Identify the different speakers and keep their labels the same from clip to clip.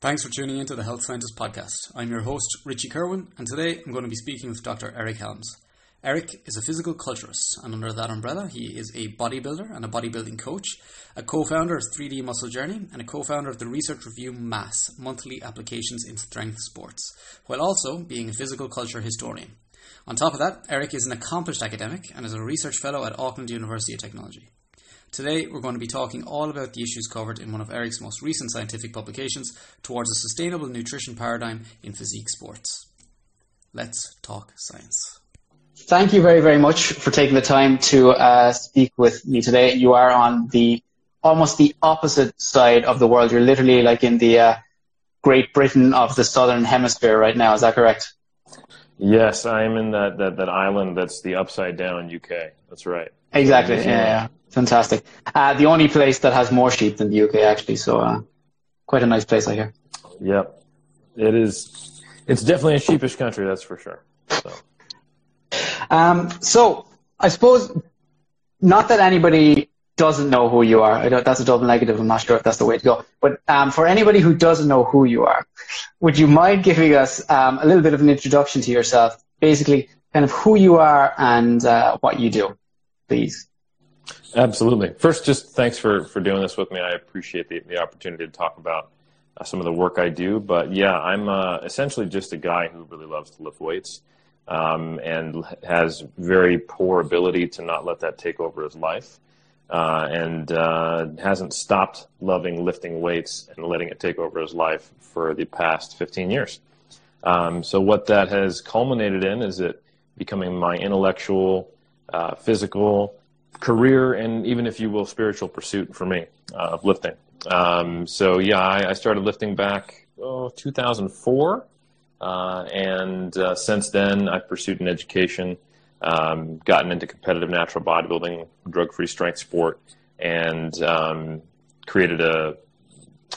Speaker 1: Thanks for tuning into the Health Scientist Podcast. I'm your host, Richie Kerwin, and today I'm going to be speaking with Dr. Eric Helms. Eric is a physical culturist, and under that umbrella, he is a bodybuilder and a bodybuilding coach, a co founder of 3D Muscle Journey, and a co founder of the research review MASS Monthly Applications in Strength Sports, while also being a physical culture historian. On top of that, Eric is an accomplished academic and is a research fellow at Auckland University of Technology. Today, we're going to be talking all about the issues covered in one of Eric's most recent scientific publications towards a sustainable nutrition paradigm in physique sports. Let's talk science.
Speaker 2: Thank you very, very much for taking the time to uh, speak with me today. You are on the almost the opposite side of the world. You're literally like in the uh, Great Britain of the Southern Hemisphere right now. Is that correct?
Speaker 3: Yes, I'm in that, that, that island that's the upside down UK. That's right.
Speaker 2: Exactly. Yeah, yeah. Fantastic. Uh, the only place that has more sheep than the UK, actually. So, uh, quite a nice place, I hear.
Speaker 3: Yep. It is. It's definitely a sheepish country, that's for sure. So.
Speaker 2: Um, so I suppose not that anybody doesn't know who you are. that's a double negative. I'm not sure if that's the way to go. But um, for anybody who doesn't know who you are, would you mind giving us um, a little bit of an introduction to yourself? Basically, kind of who you are and uh, what you do, please.
Speaker 3: Absolutely. First, just thanks for, for doing this with me. I appreciate the, the opportunity to talk about uh, some of the work I do. But yeah, I'm uh, essentially just a guy who really loves to lift weights um, and has very poor ability to not let that take over his life. Uh, and uh, hasn't stopped loving lifting weights and letting it take over his life for the past 15 years. Um, so what that has culminated in is it becoming my intellectual, uh, physical, career, and even if you will, spiritual pursuit for me uh, of lifting. Um, so yeah, I, I, started lifting back oh, 2004. Uh, and uh, since then, I've pursued an education, um, gotten into competitive natural bodybuilding, drug free strength sport, and um, created a,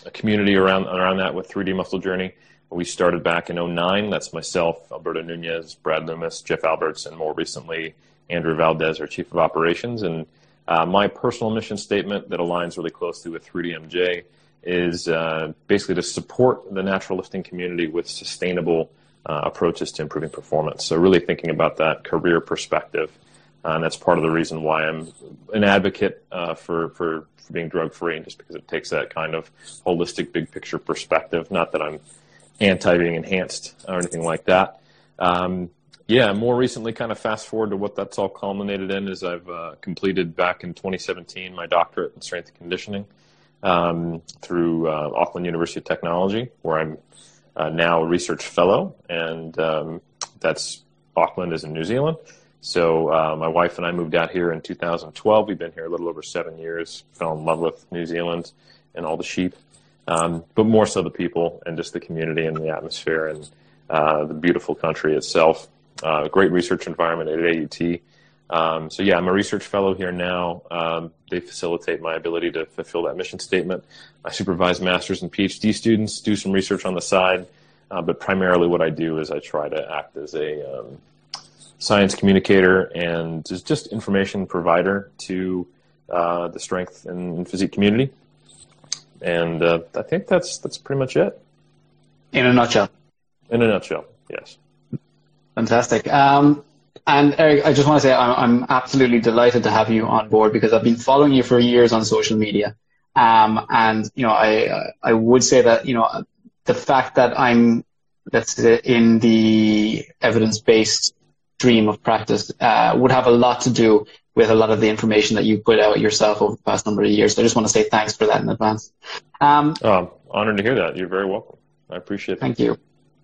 Speaker 3: a, community around, around that with 3D Muscle Journey. We started back in 09. That's myself, Alberto Nunez, Brad Loomis, Jeff Alberts, and more recently, Andrea Valdez, our Chief of Operations. And uh, my personal mission statement that aligns really closely with 3DMJ is uh, basically to support the natural lifting community with sustainable uh, approaches to improving performance. So, really thinking about that career perspective. Uh, and that's part of the reason why I'm an advocate uh, for, for, for being drug free, just because it takes that kind of holistic, big picture perspective. Not that I'm anti being enhanced or anything like that. Um, yeah, more recently, kind of fast forward to what that's all culminated in is I've uh, completed back in 2017 my doctorate in strength and conditioning um, through uh, Auckland University of Technology, where I'm uh, now a research fellow, and um, that's Auckland is in New Zealand. So uh, my wife and I moved out here in 2012. We've been here a little over seven years. Fell in love with New Zealand and all the sheep, um, but more so the people and just the community and the atmosphere and uh, the beautiful country itself. Uh, great research environment at AUT. Um, so yeah, I'm a research fellow here now. Um, they facilitate my ability to fulfill that mission statement. I supervise masters and PhD students, do some research on the side, uh, but primarily what I do is I try to act as a um, science communicator and just information provider to uh, the strength and physique community. And uh, I think that's that's pretty much it.
Speaker 2: In a nutshell.
Speaker 3: In a nutshell, yes.
Speaker 2: Fantastic. Um, and Eric, I just want to say I'm, I'm, absolutely delighted to have you on board because I've been following you for years on social media. Um, and, you know, I, I would say that, you know, the fact that I'm, let's say, in the evidence-based stream of practice uh, would have a lot to do with a lot of the information that you put out yourself over the past number of years. So I just want to say thanks for that in advance.
Speaker 3: Um, oh, honored to hear that. You're very welcome. I appreciate it.
Speaker 2: Thank you.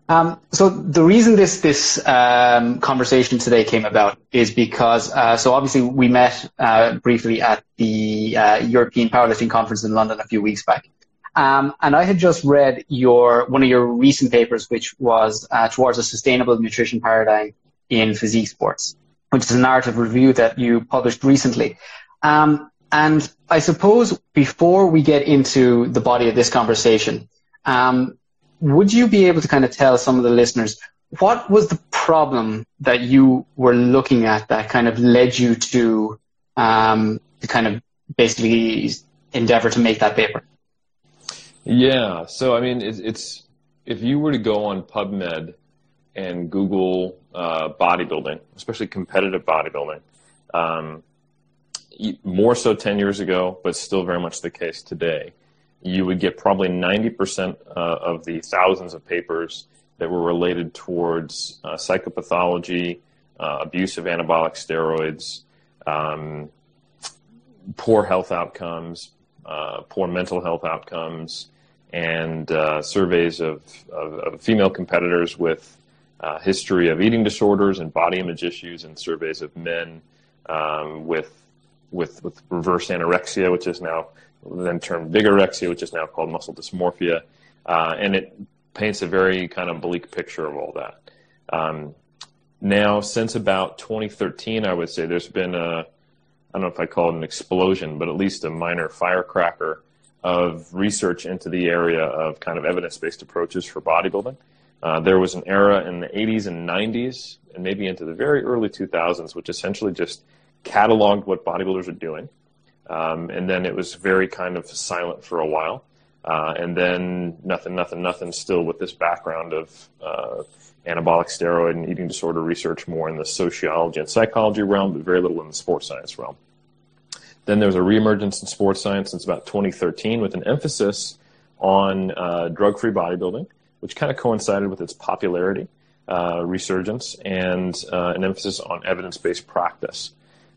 Speaker 2: Um, so the reason this this um, conversation today came about is because uh, so obviously we met uh, briefly at the uh, European Powerlifting Conference in London a few weeks back, um, and I had just read your one of your recent papers, which was uh, towards a sustainable nutrition paradigm in physique sports, which is a narrative review that you published recently. Um, and I suppose before we get into the body of this conversation, um, would you be able to kind of tell some of the listeners what was the problem that you were looking at that kind of led you to um, to kind of basically endeavor to make that paper?
Speaker 3: Yeah. So, I mean, it's, it's if you were to go on PubMed and Google uh, bodybuilding, especially competitive bodybuilding, um, more so 10 years ago, but still very much the case today, you would get probably 90% uh, of the thousands of papers that were related towards uh, psychopathology, uh, abuse of anabolic steroids, um, poor health outcomes, uh, poor mental health outcomes, and uh, surveys of, of, of, female competitors with uh, history of eating disorders and body image issues, and surveys of men um, with, with with reverse anorexia, which is now then termed bigorexia, which is now called muscle dysmorphia, uh, and it paints a very kind of bleak picture of all that. Um, now, since about 2013, I would say there's been a I don't know if I call it an explosion, but at least a minor firecracker of research into the area of kind of evidence based approaches for bodybuilding. Uh, there was an era in the 80s and 90s, and maybe into the very early 2000s, which essentially just cataloged what bodybuilders are doing. Um, and then it was very kind of silent for a while. Uh, and then nothing, nothing, nothing still with this background of uh, anabolic steroid and eating disorder research more in the sociology and psychology realm, but very little in the sports science realm. Then there was a reemergence in sports science since about 2013 with an emphasis on uh, drug free bodybuilding, which kind of coincided with its popularity uh, resurgence and uh, an emphasis on evidence based practice.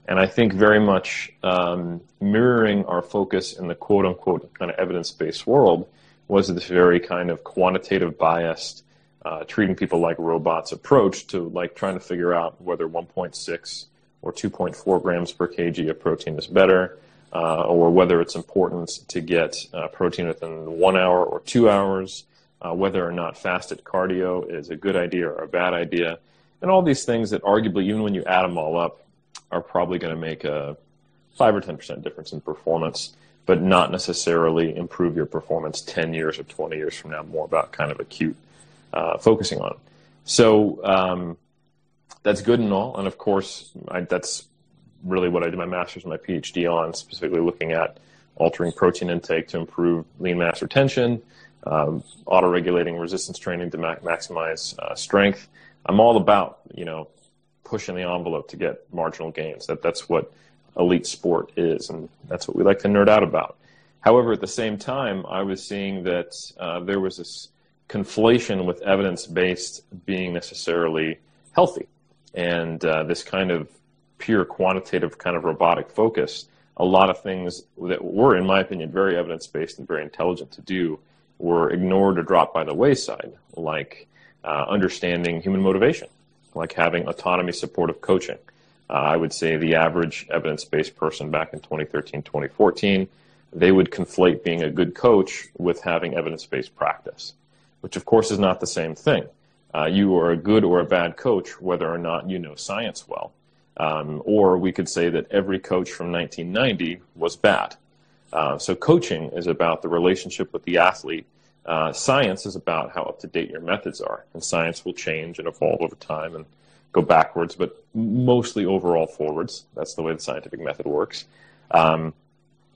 Speaker 3: And I think very much um, mirroring our focus in the quote unquote kind of evidence based world was this very kind of quantitative biased uh, treating people like robots approach to like trying to figure out whether 1.6 or 2.4 grams per kg of protein is better, uh, or whether it's important to get uh, protein within one hour or two hours, uh, whether or not fasted cardio is a good idea or a bad idea, and all these things that arguably, even when you add them all up, are probably going to make a 5 or 10% difference in performance, but not necessarily improve your performance 10 years or 20 years from now, more about kind of acute uh, focusing on. So um, that's good and all, and of course I, that's really what I did my master's and my PhD on, specifically looking at altering protein intake to improve lean mass retention, um, auto-regulating resistance training to ma- maximize uh, strength. I'm all about you know pushing the envelope to get marginal gains. That that's what elite sport is, and that's what we like to nerd out about. However, at the same time, I was seeing that uh, there was this conflation with evidence based being necessarily healthy. And uh, this kind of pure quantitative kind of robotic focus, a lot of things that were, in my opinion, very evidence based and very intelligent to do were ignored or dropped by the wayside, like uh, understanding human motivation, like having autonomy supportive coaching. Uh, I would say the average evidence based person back in 2013, 2014, they would conflate being a good coach with having evidence based practice which of course is not the same thing. Uh, you are a good or a bad coach, whether or not you know science well. Um, or we could say that every coach from 1990 was bad. Uh, so coaching is about the relationship with the athlete. Uh, science is about how up to date your methods are, and science will change and evolve over time and go backwards, but mostly overall forwards. That's the way the scientific method works. Um,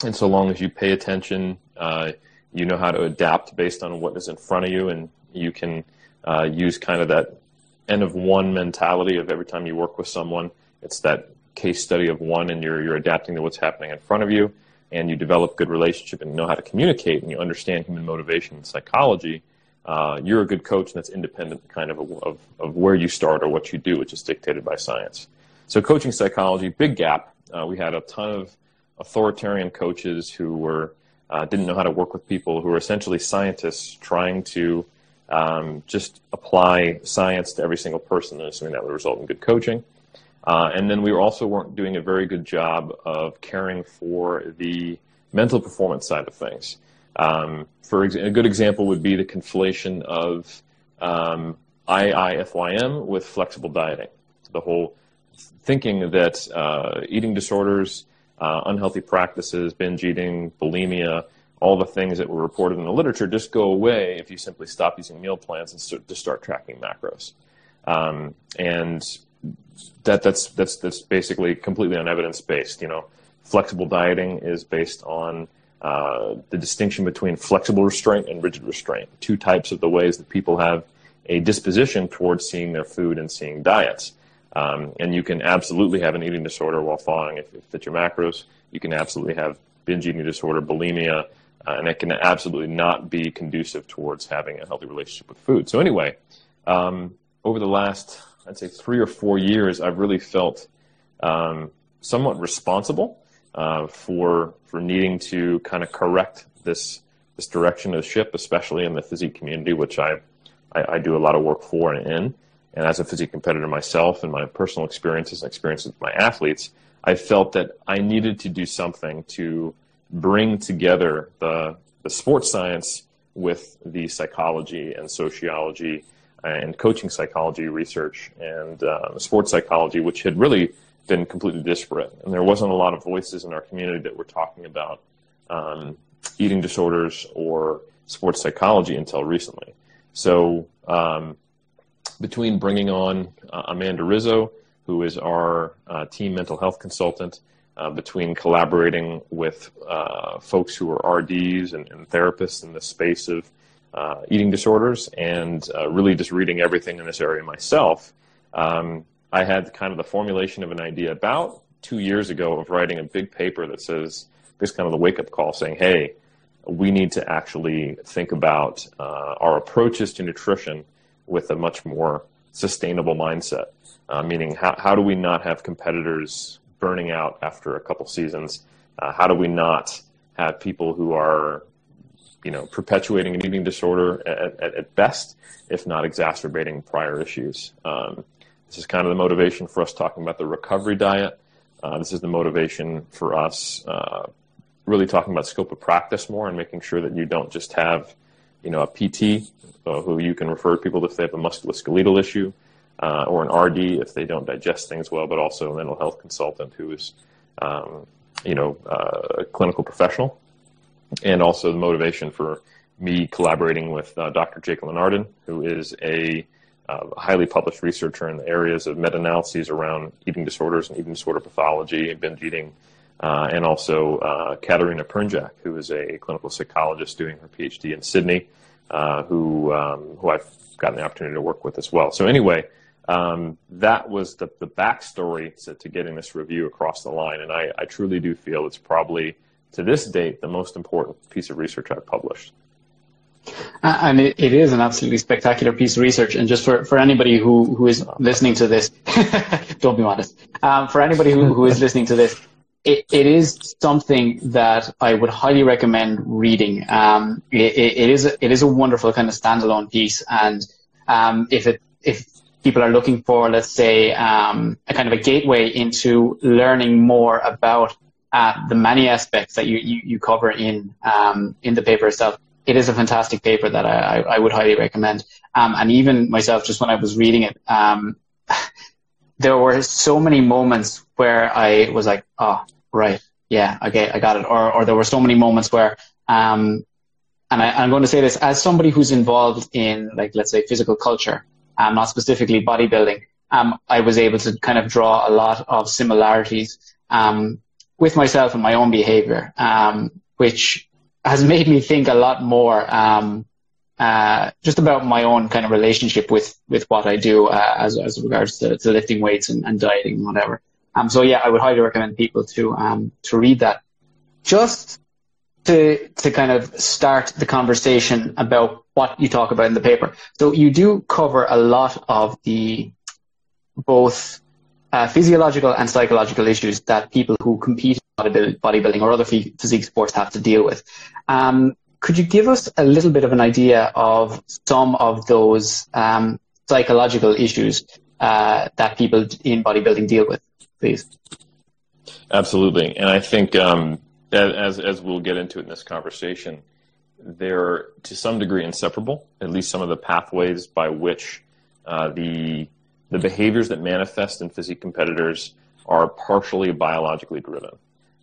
Speaker 3: and so long as you pay attention, uh, you know how to adapt based on what is in front of you, and you can uh, use kind of that n of one mentality of every time you work with someone, it's that case study of one, and you're you're adapting to what's happening in front of you, and you develop good relationship and know how to communicate, and you understand human motivation and psychology. Uh, you're a good coach, and that's independent kind of, of of where you start or what you do, which is dictated by science. So, coaching psychology, big gap. Uh, we had a ton of authoritarian coaches who were uh, didn't know how to work with people who were essentially scientists trying to um, just apply science to every single person and assuming that would result in good coaching. Uh, and then we also weren't doing a very good job of caring for the mental performance side of things. Um, for ex- a good example would be the conflation of um, IIFYM with flexible dieting. The whole thinking that uh, eating disorders uh, unhealthy practices, binge eating, bulimia, all the things that were reported in the literature just go away if you simply stop using meal plans and start, start tracking macros. Um, and that that's that's that's basically completely on evidence based. You know, flexible dieting is based on uh, the distinction between flexible restraint and rigid restraint, two types of the ways that people have a disposition towards seeing their food and seeing diets. Um, and you can absolutely have an eating disorder while following if it fits your macros. You can absolutely have binge eating disorder, bulimia, uh, and it can absolutely not be conducive towards having a healthy relationship with food. So anyway, um, over the last, I'd say three or four years, I've really felt um, somewhat responsible uh, for for needing to kind of correct this this direction of the ship, especially in the physique community, which I, I, I do a lot of work for and in. And as a physique competitor myself, and my personal experiences and experiences with my athletes, I felt that I needed to do something to bring together the the sports science with the psychology and sociology and coaching psychology research and um, sports psychology, which had really been completely disparate. And there wasn't a lot of voices in our community that were talking about um, eating disorders or sports psychology until recently. So, um, between bringing on uh, Amanda Rizzo, who is our uh, team mental health consultant, uh, between collaborating with uh, folks who are RDs and, and, therapists in the space of uh, eating disorders, and uh, really just reading everything in this area myself, um, I had kind of the formulation of an idea about two years ago of writing a big paper that says, this kind of the wake up call saying, hey, we need to actually think about uh, our approaches to nutrition with a much more sustainable mindset. Uh, meaning, how, how do we not have competitors burning out after a couple seasons? Uh, how do we not have people who are, you know, perpetuating an eating disorder at, at, at best, if not exacerbating prior issues? Um, this is kind of the motivation for us talking about the recovery diet. Uh, this is the motivation for us uh, really talking about scope of practice more and making sure that you don't just have, you know, a PT uh, who you can refer people to if they have a musculoskeletal issue, uh, or an RD if they don't digest things well, but also a mental health consultant who is, um, you know, uh, a clinical professional, and also the motivation for me collaborating with uh, Dr. Jake Linardon, who is a uh, highly published researcher in the areas of meta-analyses around eating disorders and eating disorder pathology, and binge eating, uh, and also uh, Katarina Prnjak, who is a clinical psychologist doing her PhD in Sydney, uh, who um, who I've gotten the opportunity to work with as well. So anyway, um, that was the the backstory to, to, getting this review across the line, and I, I truly do feel it's probably to this date the most important piece of research I've published.
Speaker 2: Uh, and it, it is an absolutely spectacular piece of research. And just for, for anybody who, who is listening to this, don't be modest. Um, for anybody who, who is listening to this, it, it is something that I would highly recommend reading. Um, it, it is a, it is a wonderful kind of standalone piece, and um, if it if people are looking for, let's say, um, a kind of a gateway into learning more about uh, the many aspects that you, you, you cover in um, in the paper itself, it is a fantastic paper that I, I would highly recommend. Um, and even myself, just when I was reading it, um, there were so many moments where I was like, oh, right, yeah, okay, I got it. Or, or there were so many moments where, um, and I, am going to say this as somebody who's involved in, like, let's say, physical culture, um, not specifically bodybuilding. Um, I was able to kind of draw a lot of similarities um, with myself and my own behavior, um, which has made me think a lot more um, uh, just about my own kind of relationship with with what I do uh, as as regards to, to lifting weights and, and, dieting and whatever. Um, so yeah, I would highly recommend people to um, to read that. Just to to kind of start the conversation about what you talk about in the paper. So you do cover a lot of the both uh, physiological and psychological issues that people who compete in bodybuilding or other physique sports have to deal with. Um, could you give us a little bit of an idea of some of those um, psychological issues uh, that people in bodybuilding deal with, please?
Speaker 3: Absolutely, and I think um, as as we'll get into it in this conversation, they're to some degree inseparable. At least some of the pathways by which uh, the the behaviors that manifest in physique competitors are partially biologically driven,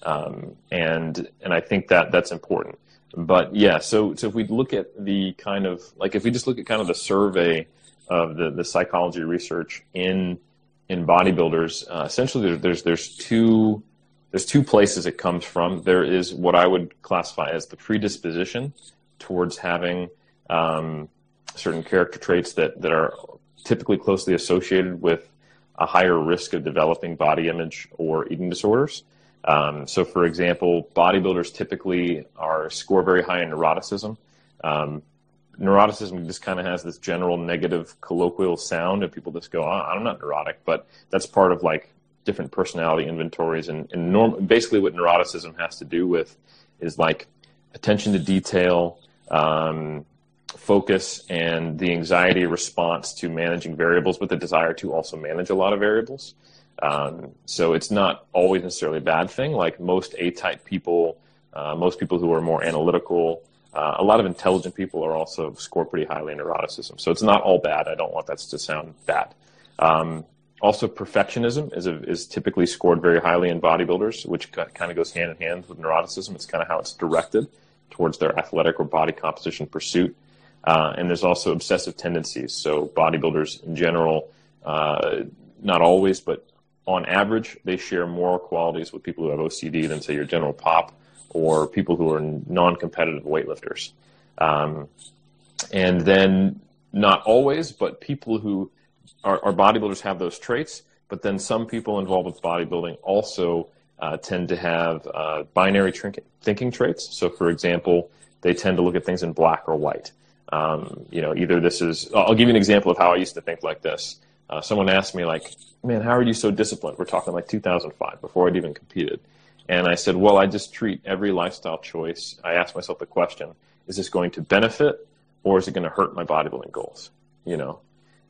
Speaker 3: um, and and I think that that's important. But yeah, so so if we look at the kind of like if we just look at kind of the survey of the the psychology research in in bodybuilders, uh, essentially there's there's two there's two places it comes from. There is what I would classify as the predisposition towards having um, certain character traits that, that are typically closely associated with a higher risk of developing body image or eating disorders. Um, so, for example, bodybuilders typically are score very high in neuroticism. Um, neuroticism just kind of has this general negative colloquial sound, and people just go, oh, "I'm not neurotic," but that's part of like different personality inventories. And, and norm- basically, what neuroticism has to do with is like attention to detail, um, focus, and the anxiety response to managing variables with the desire to also manage a lot of variables. Um, so it's not always necessarily a bad thing. Like most A-type people, uh, most people who are more analytical, uh, a lot of intelligent people are also score pretty highly in neuroticism. So it's not all bad. I don't want that to sound bad. Um, also, perfectionism is, a, is typically scored very highly in bodybuilders, which kind of goes hand in hand with neuroticism. It's kind of how it's directed towards their athletic or body composition pursuit. Uh, and there's also obsessive tendencies. So bodybuilders in general, uh, not always, but on average, they share more qualities with people who have OCD than say your general pop or people who are non-competitive weightlifters. Um, and then not always, but people who our, our bodybuilders have those traits, but then some people involved with bodybuilding also uh, tend to have uh, binary thinking traits. So, for example, they tend to look at things in black or white. Um, you know, either this is. I'll give you an example of how I used to think like this. Uh, someone asked me, like, "Man, how are you so disciplined?" We're talking like 2005, before I'd even competed. And I said, "Well, I just treat every lifestyle choice. I ask myself the question: Is this going to benefit, or is it going to hurt my bodybuilding goals?" You know,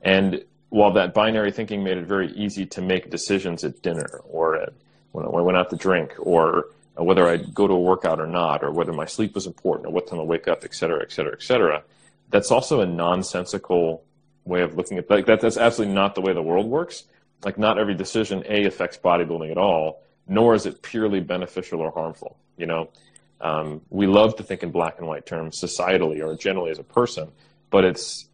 Speaker 3: and while that binary thinking made it very easy to make decisions at dinner or at, when I went out to drink or whether I'd go to a workout or not, or whether my sleep was important or what time I wake up, et cetera, et cetera, et cetera. That's also a nonsensical way of looking at like that. That's absolutely not the way the world works. Like not every decision A affects bodybuilding at all, nor is it purely beneficial or harmful. You know, um, we love to think in black and white terms societally or generally as a person, but it's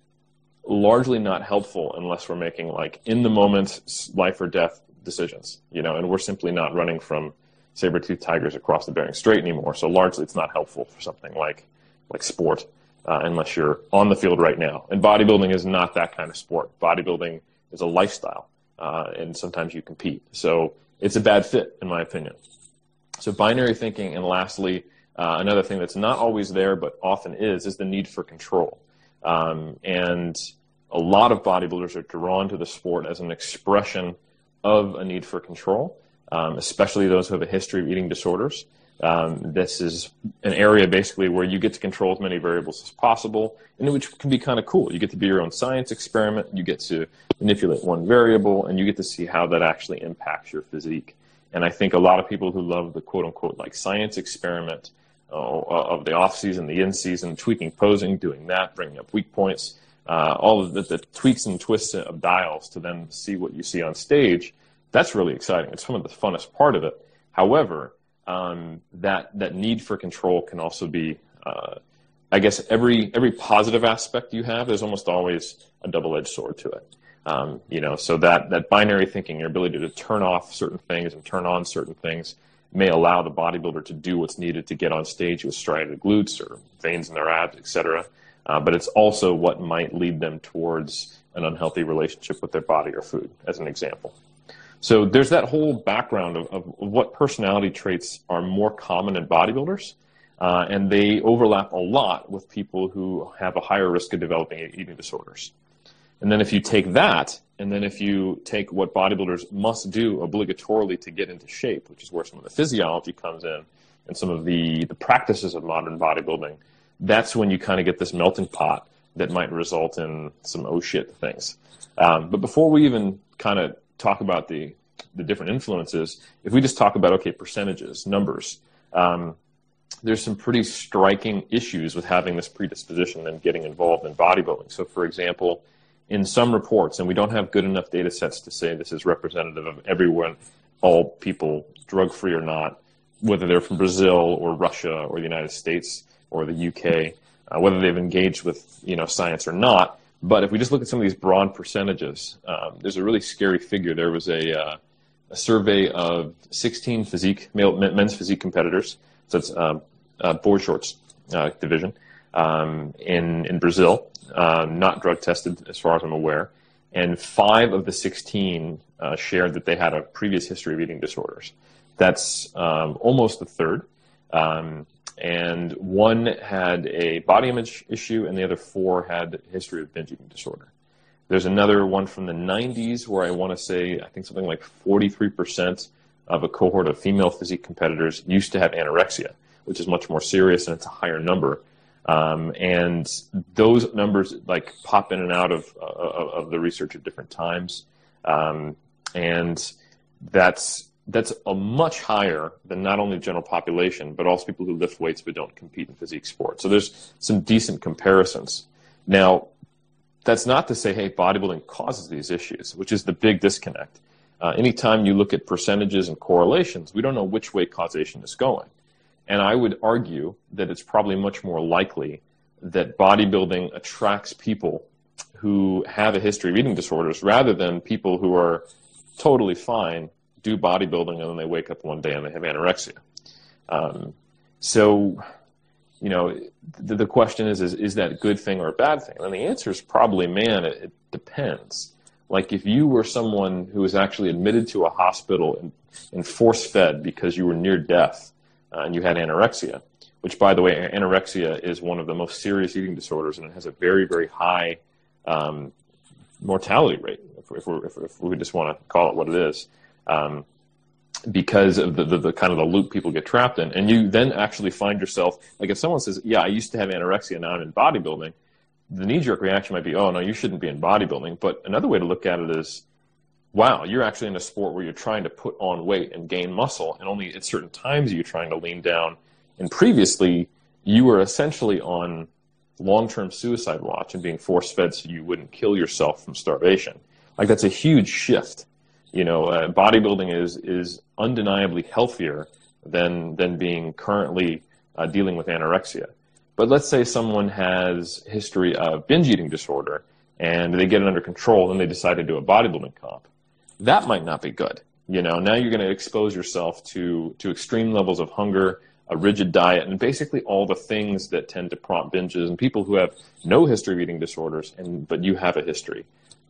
Speaker 3: largely not helpful unless we're making like in the moment life or death decisions, you know, and we're simply not running from saber-toothed tigers across the Bering Strait anymore. So largely it's not helpful for something like like sport uh, unless you're on the field right now. And bodybuilding is not that kind of sport. Bodybuilding is a lifestyle, uh, and sometimes you compete. So it's a bad fit, in my opinion. So binary thinking, and lastly, uh, another thing that's not always there but often is, is the need for control. Um, and a lot of bodybuilders are drawn to the sport as an expression of a need for control, um, especially those who have a history of eating disorders. Um, this is an area basically where you get to control as many variables as possible, and which can be kind of cool. You get to be your own science experiment. You get to manipulate one variable, and you get to see how that actually impacts your physique. And I think a lot of people who love the quote unquote like science experiment uh, of the off season, the in season, tweaking posing, doing that, bringing up weak points, uh, all of the, the, tweaks and twists of dials to then see what you see on stage. That's really exciting. It's some of the funnest part of it. However, um, that that need for control can also be, uh, I guess, every every positive aspect you have. There's almost always a double-edged sword to it. Um, you know, so that that binary thinking, your ability to turn off certain things and turn on certain things, may allow the bodybuilder to do what's needed to get on stage with striated glutes or veins in their abs, etc. Uh, but it's also what might lead them towards an unhealthy relationship with their body or food, as an example. So there's that whole background of, of what personality traits are more common in bodybuilders, uh, and they overlap a lot with people who have a higher risk of developing eating disorders. And then if you take that, and then if you take what bodybuilders must do obligatorily to get into shape, which is where some of the physiology comes in, and some of the, the practices of modern bodybuilding, that's when you kind of get this melting pot that might result in some oh shit things. Um, but before we even kind of talk about the the different influences, if we just talk about okay percentages, numbers, um, there's some pretty striking issues with having this predisposition and getting involved in bodybuilding. So, for example, in some reports, and we don't have good enough data sets to say this is representative of everyone, all people, drug free or not, whether they're from Brazil or Russia or the United States or the UK, uh, whether they've engaged with you know science or not. But if we just look at some of these broad percentages, um, there's a really scary figure. There was a uh, a survey of 16 physique male, men's physique competitors. So it's um, uh, board shorts uh, division um, in in Brazil, uh, not drug tested as far as I'm aware. And five of the 16 uh, shared that they had a previous history of eating disorders. That's um, almost a third. And one had a body image issue, and the other four had a history of binge eating disorder. There's another one from the 90s where I want to say, I think something like 43% of a cohort of female physique competitors used to have anorexia, which is much more serious and it's a higher number. Um, and those numbers like pop in and out of, uh, of the research at different times. Um, and that's that's a much higher than not only the general population, but also people who lift weights but don't compete in physique sports. So there's some decent comparisons. Now, that's not to say, hey, bodybuilding causes these issues, which is the big disconnect. Uh, anytime you look at percentages and correlations, we don't know which way causation is going. And I would argue that it's probably much more likely that bodybuilding attracts people who have a history of eating disorders rather than people who are totally fine, do bodybuilding, and then they wake up one day and they have anorexia. Um, so, you know, the, the question is, is, is that a good thing or a bad thing? And the answer is probably, man, it, it depends. Like if you were someone who was actually admitted to a hospital and, and force fed because you were near death uh, and you had anorexia, which by the way, anorexia is one of the most serious eating disorders and it has a very, very high um, mortality rate, if, if, if, if, we just want to call it what it is. Um, because of the, the, the, kind of the loop people get trapped in. And you then actually find yourself, like if someone says, yeah, I used to have anorexia, now I'm in bodybuilding, the knee jerk reaction might be, oh, no, you shouldn't be in bodybuilding. But another way to look at it is, wow, you're actually in a sport where you're trying to put on weight and gain muscle, and only at certain times you're trying to lean down. And previously, you were essentially on long term suicide watch and being force fed so you wouldn't kill yourself from starvation. Like, that's a huge shift you know, uh, bodybuilding is is undeniably healthier than than being currently uh, dealing with anorexia. But let's say someone has history of binge eating disorder and they get it under control and they decide to do a bodybuilding comp. That might not be good. You know, now you're going to expose yourself to to extreme levels of hunger, a rigid diet, and basically all the things that tend to prompt binges. And people who have no history of eating disorders, and but you have a history,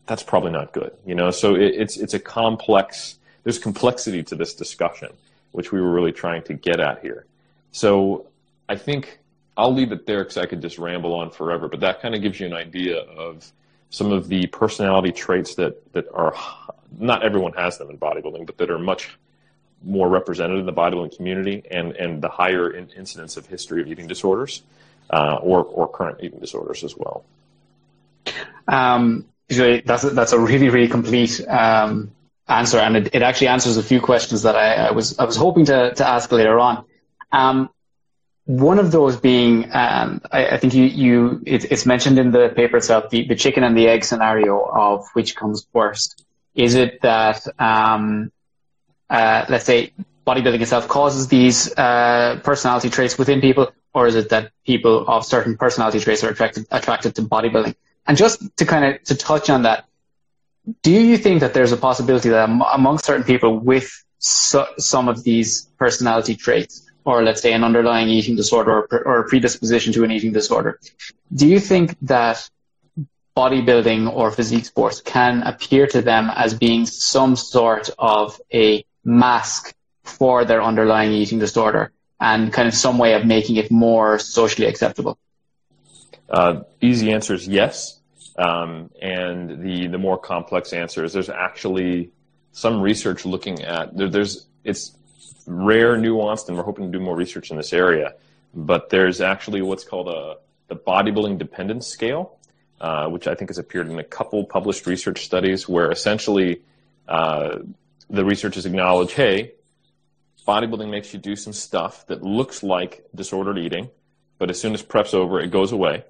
Speaker 3: that's probably not good. You know, so it, it's it's a complex. There's complexity to this discussion, which we were really trying to get at here. So I think I'll leave it there because I could just ramble on forever. But that kind of gives you an idea of some of the personality traits that that are not everyone has them in bodybuilding, but that are much more represented in the bodybuilding community and and the higher in, incidence of history of eating disorders uh, or or current eating disorders as well.
Speaker 2: Um, that's a, that's a really really complete um, answer, and it, it, actually answers a few questions that I, I, was I was hoping to to ask later on. Um, one of those being, um, I, I, think you you it, it's mentioned in the paper itself, the, the chicken and the egg scenario of which comes first. Is it that um, uh, let's say bodybuilding itself causes these uh, personality traits within people, or is it that people of certain personality traits are attracted attracted to bodybuilding? And just to kind of to touch on that, do you think that there's a possibility that among certain people with so, some of these personality traits, or let's say an underlying eating disorder or, or a predisposition to an eating disorder, do you think that bodybuilding or physique sports can appear to them as being some sort of a mask for their underlying eating disorder and kind of some way of making it more socially acceptable?
Speaker 3: Uh, easy answer is yes. Um, and the the more complex answer is there's actually some research looking at there, there's it's rare, nuanced, and we're hoping to do more research in this area. But there's actually what's called a the bodybuilding dependence scale, uh, which I think has appeared in a couple published research studies where essentially uh, the researchers acknowledge, hey, bodybuilding makes you do some stuff that looks like disordered eating, but as soon as prep's over, it goes away.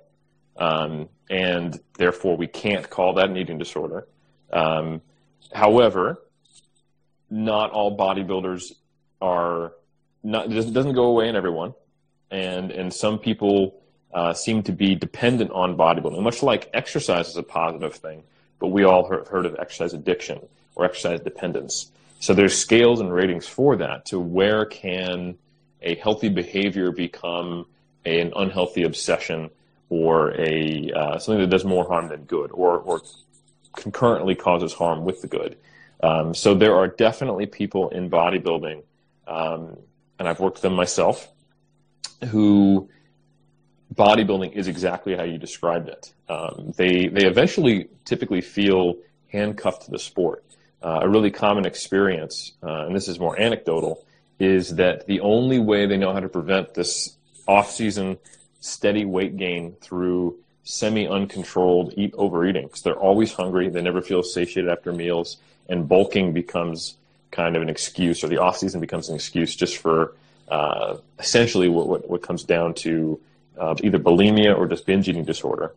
Speaker 3: Um, and therefore we can't call that an eating disorder. Um, however, not all bodybuilders are not. It doesn't go away in everyone, and and some people uh, seem to be dependent on bodybuilding, much like exercise is a positive thing. But we all have heard of exercise addiction or exercise dependence. So there's scales and ratings for that to where can a healthy behavior become an unhealthy obsession or a uh, something that does more harm than good or, or concurrently causes harm with the good. Um, so there are definitely people in bodybuilding, um, and I've worked them myself, who bodybuilding is exactly how you described it. Um, they they eventually typically feel handcuffed to the sport. Uh, a really common experience, uh, and this is more anecdotal, is that the only way they know how to prevent this off-season steady weight gain through semi-uncontrolled eat overeating because they're always hungry, they never feel satiated after meals, and bulking becomes kind of an excuse, or the off-season becomes an excuse just for uh, essentially what, what, what comes down to uh, either bulimia or just binge eating disorder.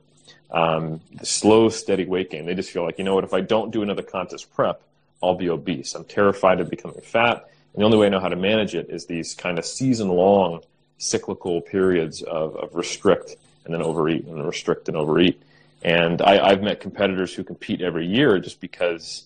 Speaker 3: Um, the slow, steady weight gain. They just feel like, you know what, if I don't do another contest prep, I'll be obese. I'm terrified of becoming fat. And the only way I know how to manage it is these kind of season long cyclical periods of, of restrict and then overeat and restrict and overeat. And I, I've met competitors who compete every year just because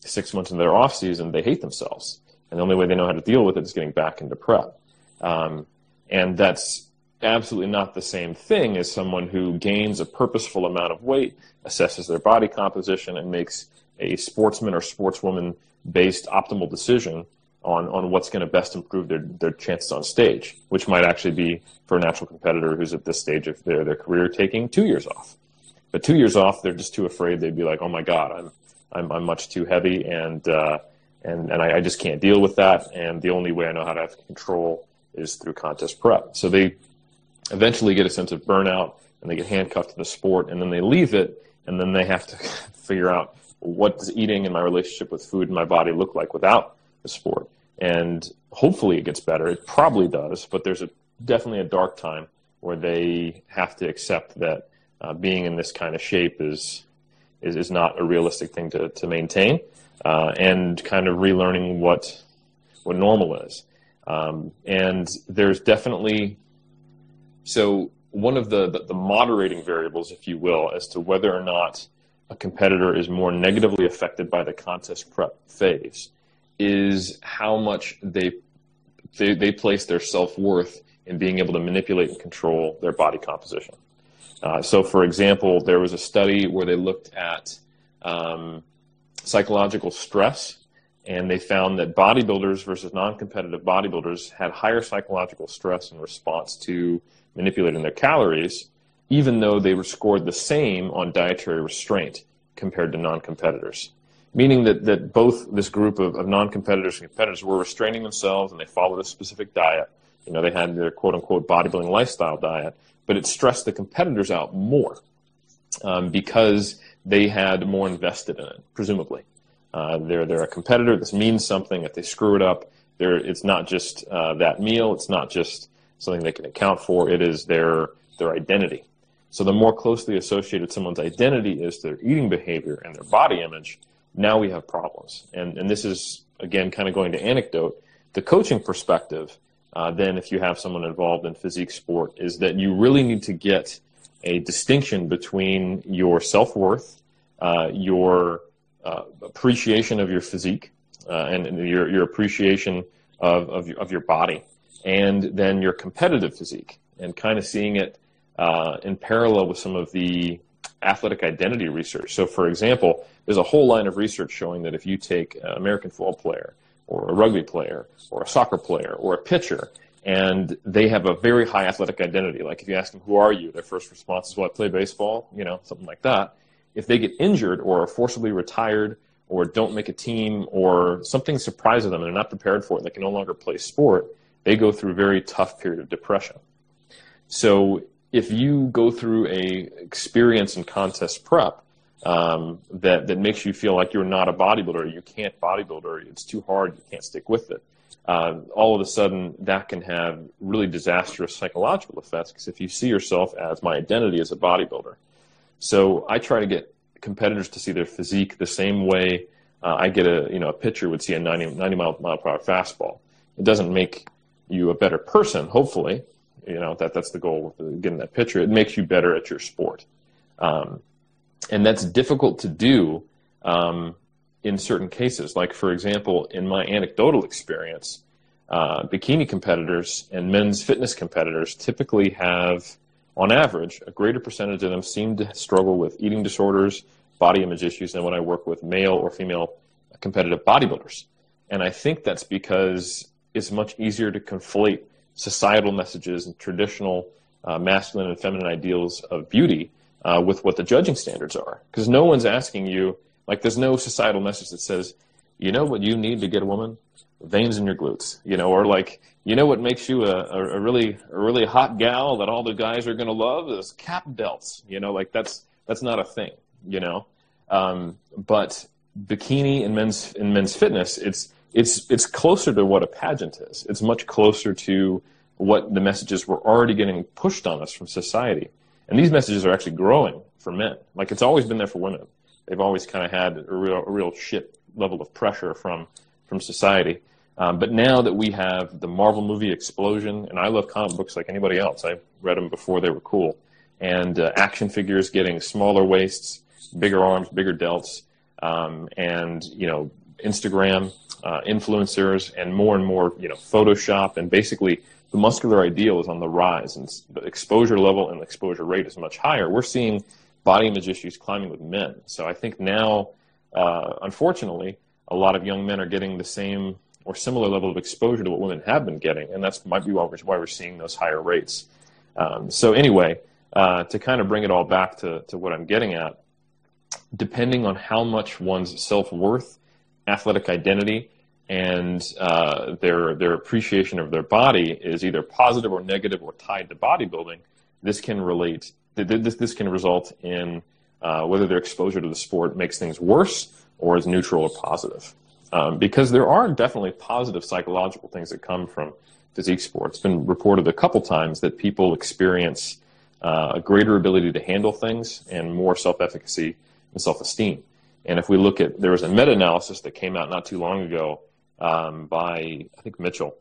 Speaker 3: six months in their off season, they hate themselves. And the only way they know how to deal with it is getting back into prep. Um, and that's absolutely not the same thing as someone who gains a purposeful amount of weight, assesses their body composition, and makes a sportsman or sportswoman based optimal decision on, on what's going to best improve their, their chances on stage, which might actually be for a natural competitor who's at this stage of their, their career taking two years off. But two years off, they're just too afraid. They'd be like, oh my God, I'm, I'm, I'm much too heavy and, uh, and, and I, I just can't deal with that. And the only way I know how to have control is through contest prep. So they eventually get a sense of burnout and they get handcuffed to the sport and then they leave it and then they have to figure out what does eating and my relationship with food and my body look like without the sport. And hopefully it gets better. It probably does, but there's a definitely a dark time where they have to accept that uh, being in this kind of shape is is, is not a realistic thing to, to maintain, uh, and kind of relearning what what normal is. Um, and there's definitely so one of the, the, the moderating variables, if you will, as to whether or not a competitor is more negatively affected by the contest prep phase is how much they they, they place their self worth in being able to manipulate and control their body composition. Uh, so, for example, there was a study where they looked at um, psychological stress, and they found that bodybuilders versus non competitive bodybuilders had higher psychological stress in response to manipulating their calories, even though they were scored the same on dietary restraint compared to non competitors meaning that, that both this group of, of non-competitors and competitors were restraining themselves and they followed a specific diet. You know, they had their quote unquote bodybuilding lifestyle diet, but it stressed the competitors out more um, because they had more invested in it, presumably. Uh, they're, they're a competitor. This means something. If they screw it up, it's not just uh, that meal. It's not just something they can account for. It is their, their identity. So the more closely associated someone's identity is to their eating behavior and their body image, now we have problems. And, and this is, again, kind of going to anecdote. The coaching perspective, uh, then, if you have someone involved in physique sport, is that you really need to get a distinction between your self worth, uh, your uh, appreciation of your physique, uh, and, and, your, your appreciation of, of, of, your body, and then your competitive physique, and kind of seeing it uh, in parallel with some of the athletic identity research. So, for example, there's a whole line of research showing that if you take an American football player or a rugby player or a soccer player or a pitcher and they have a very high athletic identity, like if you ask them, who are you? Their first response is, well, I play baseball, you know, something like that. If they get injured or are forcibly retired or don't make a team or something surprises them and they're not prepared for it, they can no longer play sport, they go through a very tough period of depression. So if you go through a experience in contest prep um, that that makes you feel like you're not a bodybuilder, you can't bodybuilder, it's too hard, you can't stick with it. Uh, all of a sudden, that can have really disastrous psychological effects because if you see yourself as my identity as a bodybuilder, so I try to get competitors to see their physique the same way uh, I get a you know a pitcher would see a 90, 90 mile, mile per hour fastball. It doesn't make you a better person, hopefully, you know that that's the goal with getting that pitcher. It makes you better at your sport, um, and that's difficult to do um, in certain cases. Like, for example, in my anecdotal experience, uh, bikini competitors and men's fitness competitors typically have, on average, a greater percentage of them seem to struggle with eating disorders, body image issues than when I work with male or female competitive bodybuilders. And I think that's because it's much easier to conflate societal messages and traditional uh, masculine and feminine ideals of beauty uh, with what the judging standards are. Because no one's asking you, like, there's no societal message that says, you know what you need to get a woman? Veins in your glutes, you know, or like, you know what makes you a, a, a really a really hot gal that all the guys are going to love is cap delts, you know, like that's that's not a thing, you know. Um, but bikini in men's in men's fitness, it's it's it's closer to what a pageant is. It's much closer to what the messages were already getting pushed on us from society. And these messages are actually growing for men. Like it's always been there for women. They've always kind of had a real, a real shit level of pressure from from society. Um, but now that we have the Marvel movie explosion, and I love comic books like anybody else, I read them before they were cool, and uh, action figures getting smaller waists, bigger arms, bigger delts, um, and you know Instagram uh, influencers, and more and more you know Photoshop, and basically the muscular ideal is on the rise, and the exposure level and exposure rate is much higher. We're seeing body image issues climbing with men. So I think now, uh, unfortunately, a lot of young men are getting the same or similar level of exposure to what women have been getting, and that's might be why we're, why we're seeing those higher rates. Um, so anyway, uh, to kind of bring it all back to, to what I'm getting at, depending on how much one's self worth, athletic identity, and uh, their their appreciation of their body is either positive or negative or tied to bodybuilding, this can relate. This this can result in uh, whether their exposure to the sport makes things worse or is neutral or positive. Um, because there are definitely positive psychological things that come from physique sport. It's been reported a couple times that people experience uh, a greater ability to handle things and more self-efficacy and self-esteem. And if we look at, there was a meta-analysis that came out not too long ago um, by I think Mitchell,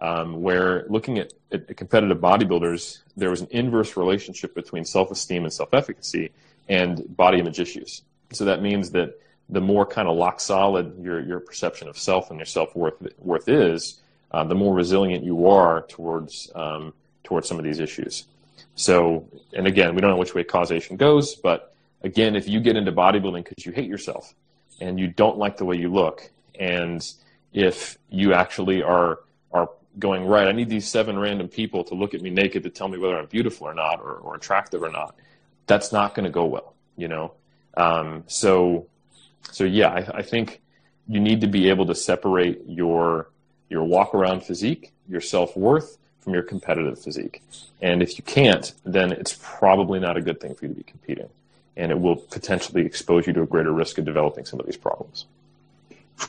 Speaker 3: um, where looking at, at, competitive bodybuilders, there was an inverse relationship between self-esteem and self-efficacy and body image issues. So that means that the more kind of lock solid your your perception of self and your self worth worth is, uh, the more resilient you are towards um, towards some of these issues. So, and again, we don't know which way causation goes, but again, if you get into bodybuilding because you hate yourself and you don't like the way you look and if you actually are are going right. I need these seven random people to look at me naked to tell me whether I'm beautiful or not, or, or attractive or not. That's not going to go well, you know. Um, so, so yeah, I, I think you need to be able to separate your your walk around physique, your self worth, from your competitive physique. And if you can't, then it's probably not a good thing for you to be competing, and it will potentially expose you to a greater risk of developing some of these problems.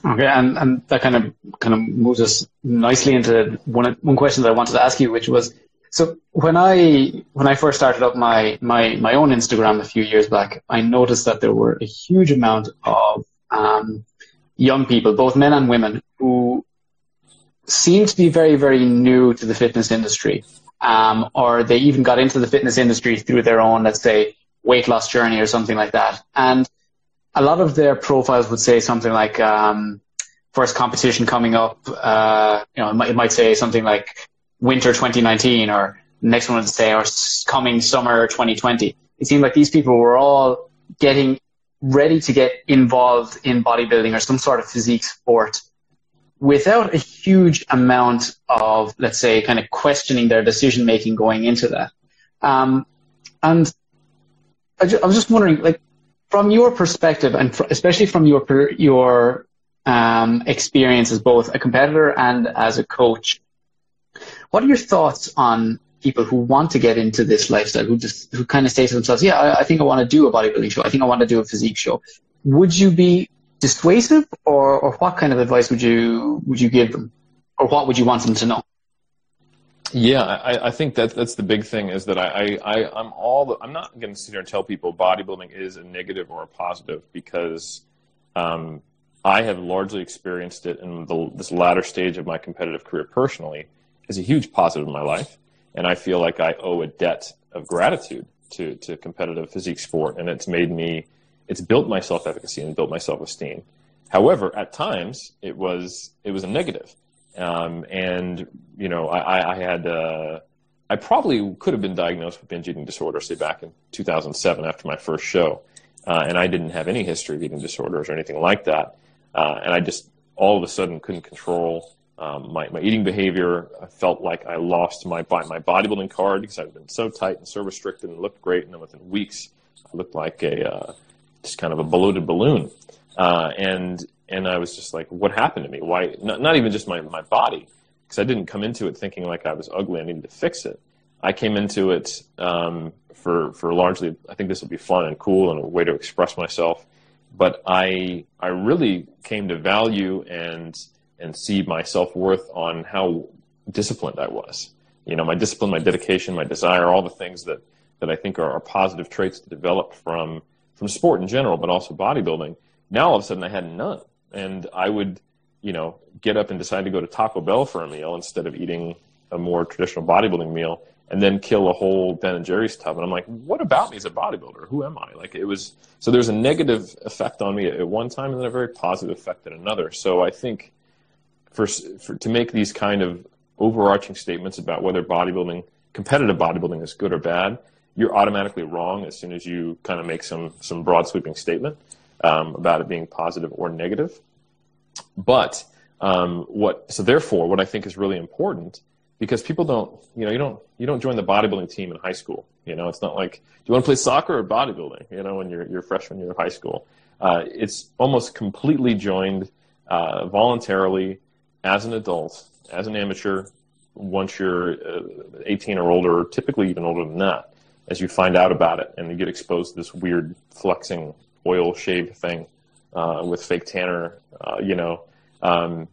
Speaker 2: Okay, and, and that kind of kind of moves us nicely into one one question that I wanted to ask you, which was so when I when I first started up my my my own Instagram a few years back, I noticed that there were a huge amount of um, young people, both men and women, who seemed to be very very new to the fitness industry, um, or they even got into the fitness industry through their own, let's say, weight loss journey or something like that, and a lot of their profiles would say something like um, first competition coming up. Uh, you know, it might, it might, say something like winter 2019, or next one would say or coming summer 2020. It seemed like these people were all getting ready to get involved in bodybuilding or some sort of physique sport without a huge amount of, let's say, kind of questioning their decision making going into that. Um, and I, I was just wondering, like, from your perspective, and fr- especially from your your um, experience as both a competitor and as a coach, what are your thoughts on people who want to get into this lifestyle, who just who kind of say to themselves, "Yeah, I, I think I want to do a bodybuilding show. I think I want to do a physique show." Would you be dissuasive, or, or what kind of advice would you would you give them, or what would you want them to know?
Speaker 3: Yeah, I, I think that that's the big thing is that I, I I'm all the, I'm not going to sit here and tell people bodybuilding is a negative or a positive because um, I have largely experienced it in the, this latter stage of my competitive career personally as a huge positive in my life, and I feel like I owe a debt of gratitude to to competitive physique sport, and it's made me it's built my self efficacy and built my self esteem. However, at times it was it was a negative, um, and you know I, I had uh, I probably could have been diagnosed with binge eating disorder, say back in 2007 after my first show, uh, and I didn't have any history of eating disorders or anything like that, uh, and I just all of a sudden couldn't control um, my, my eating behavior. I felt like I lost my my bodybuilding card because I'd been so tight and so restricted and looked great, and then within weeks I looked like a uh, just kind of a bloated balloon. Uh, and and I was just like, what happened to me? Why? Not, not even just my my body, because I didn't come into it thinking like I was ugly. I needed to fix it. I came into it um, for for largely. I think this will be fun and cool and a way to express myself. But I I really came to value and and see my self worth on how disciplined I was. You know, my discipline, my dedication, my desire, all the things that that I think are, are positive traits to develop from from sport in general, but also bodybuilding. Now all of a sudden I had none, and I would, you know, get up and decide to go to Taco Bell for a meal instead of eating a more traditional bodybuilding meal, and then kill a whole Ben and Jerry's tub. And I'm like, what about me as a bodybuilder? Who am I? Like it was so there's a negative effect on me at one time, and then a very positive effect at another. So I think for, for to make these kind of overarching statements about whether bodybuilding, competitive bodybuilding, is good or bad you're automatically wrong as soon as you kind of make some some broad sweeping statement um, about it being positive or negative. But um, what so therefore, what I think is really important because people don't you know you don't you don't join the bodybuilding team in high school. You know, it's not like do you want to play soccer or bodybuilding? You know, when you're you're freshman year of high school, uh, it's almost completely joined uh, voluntarily as an adult, as an amateur. Once you're uh, 18 or older, typically even older than that as you find out about it and you get exposed to this weird flexing oil shave thing uh, with fake tanner, uh, you know, um,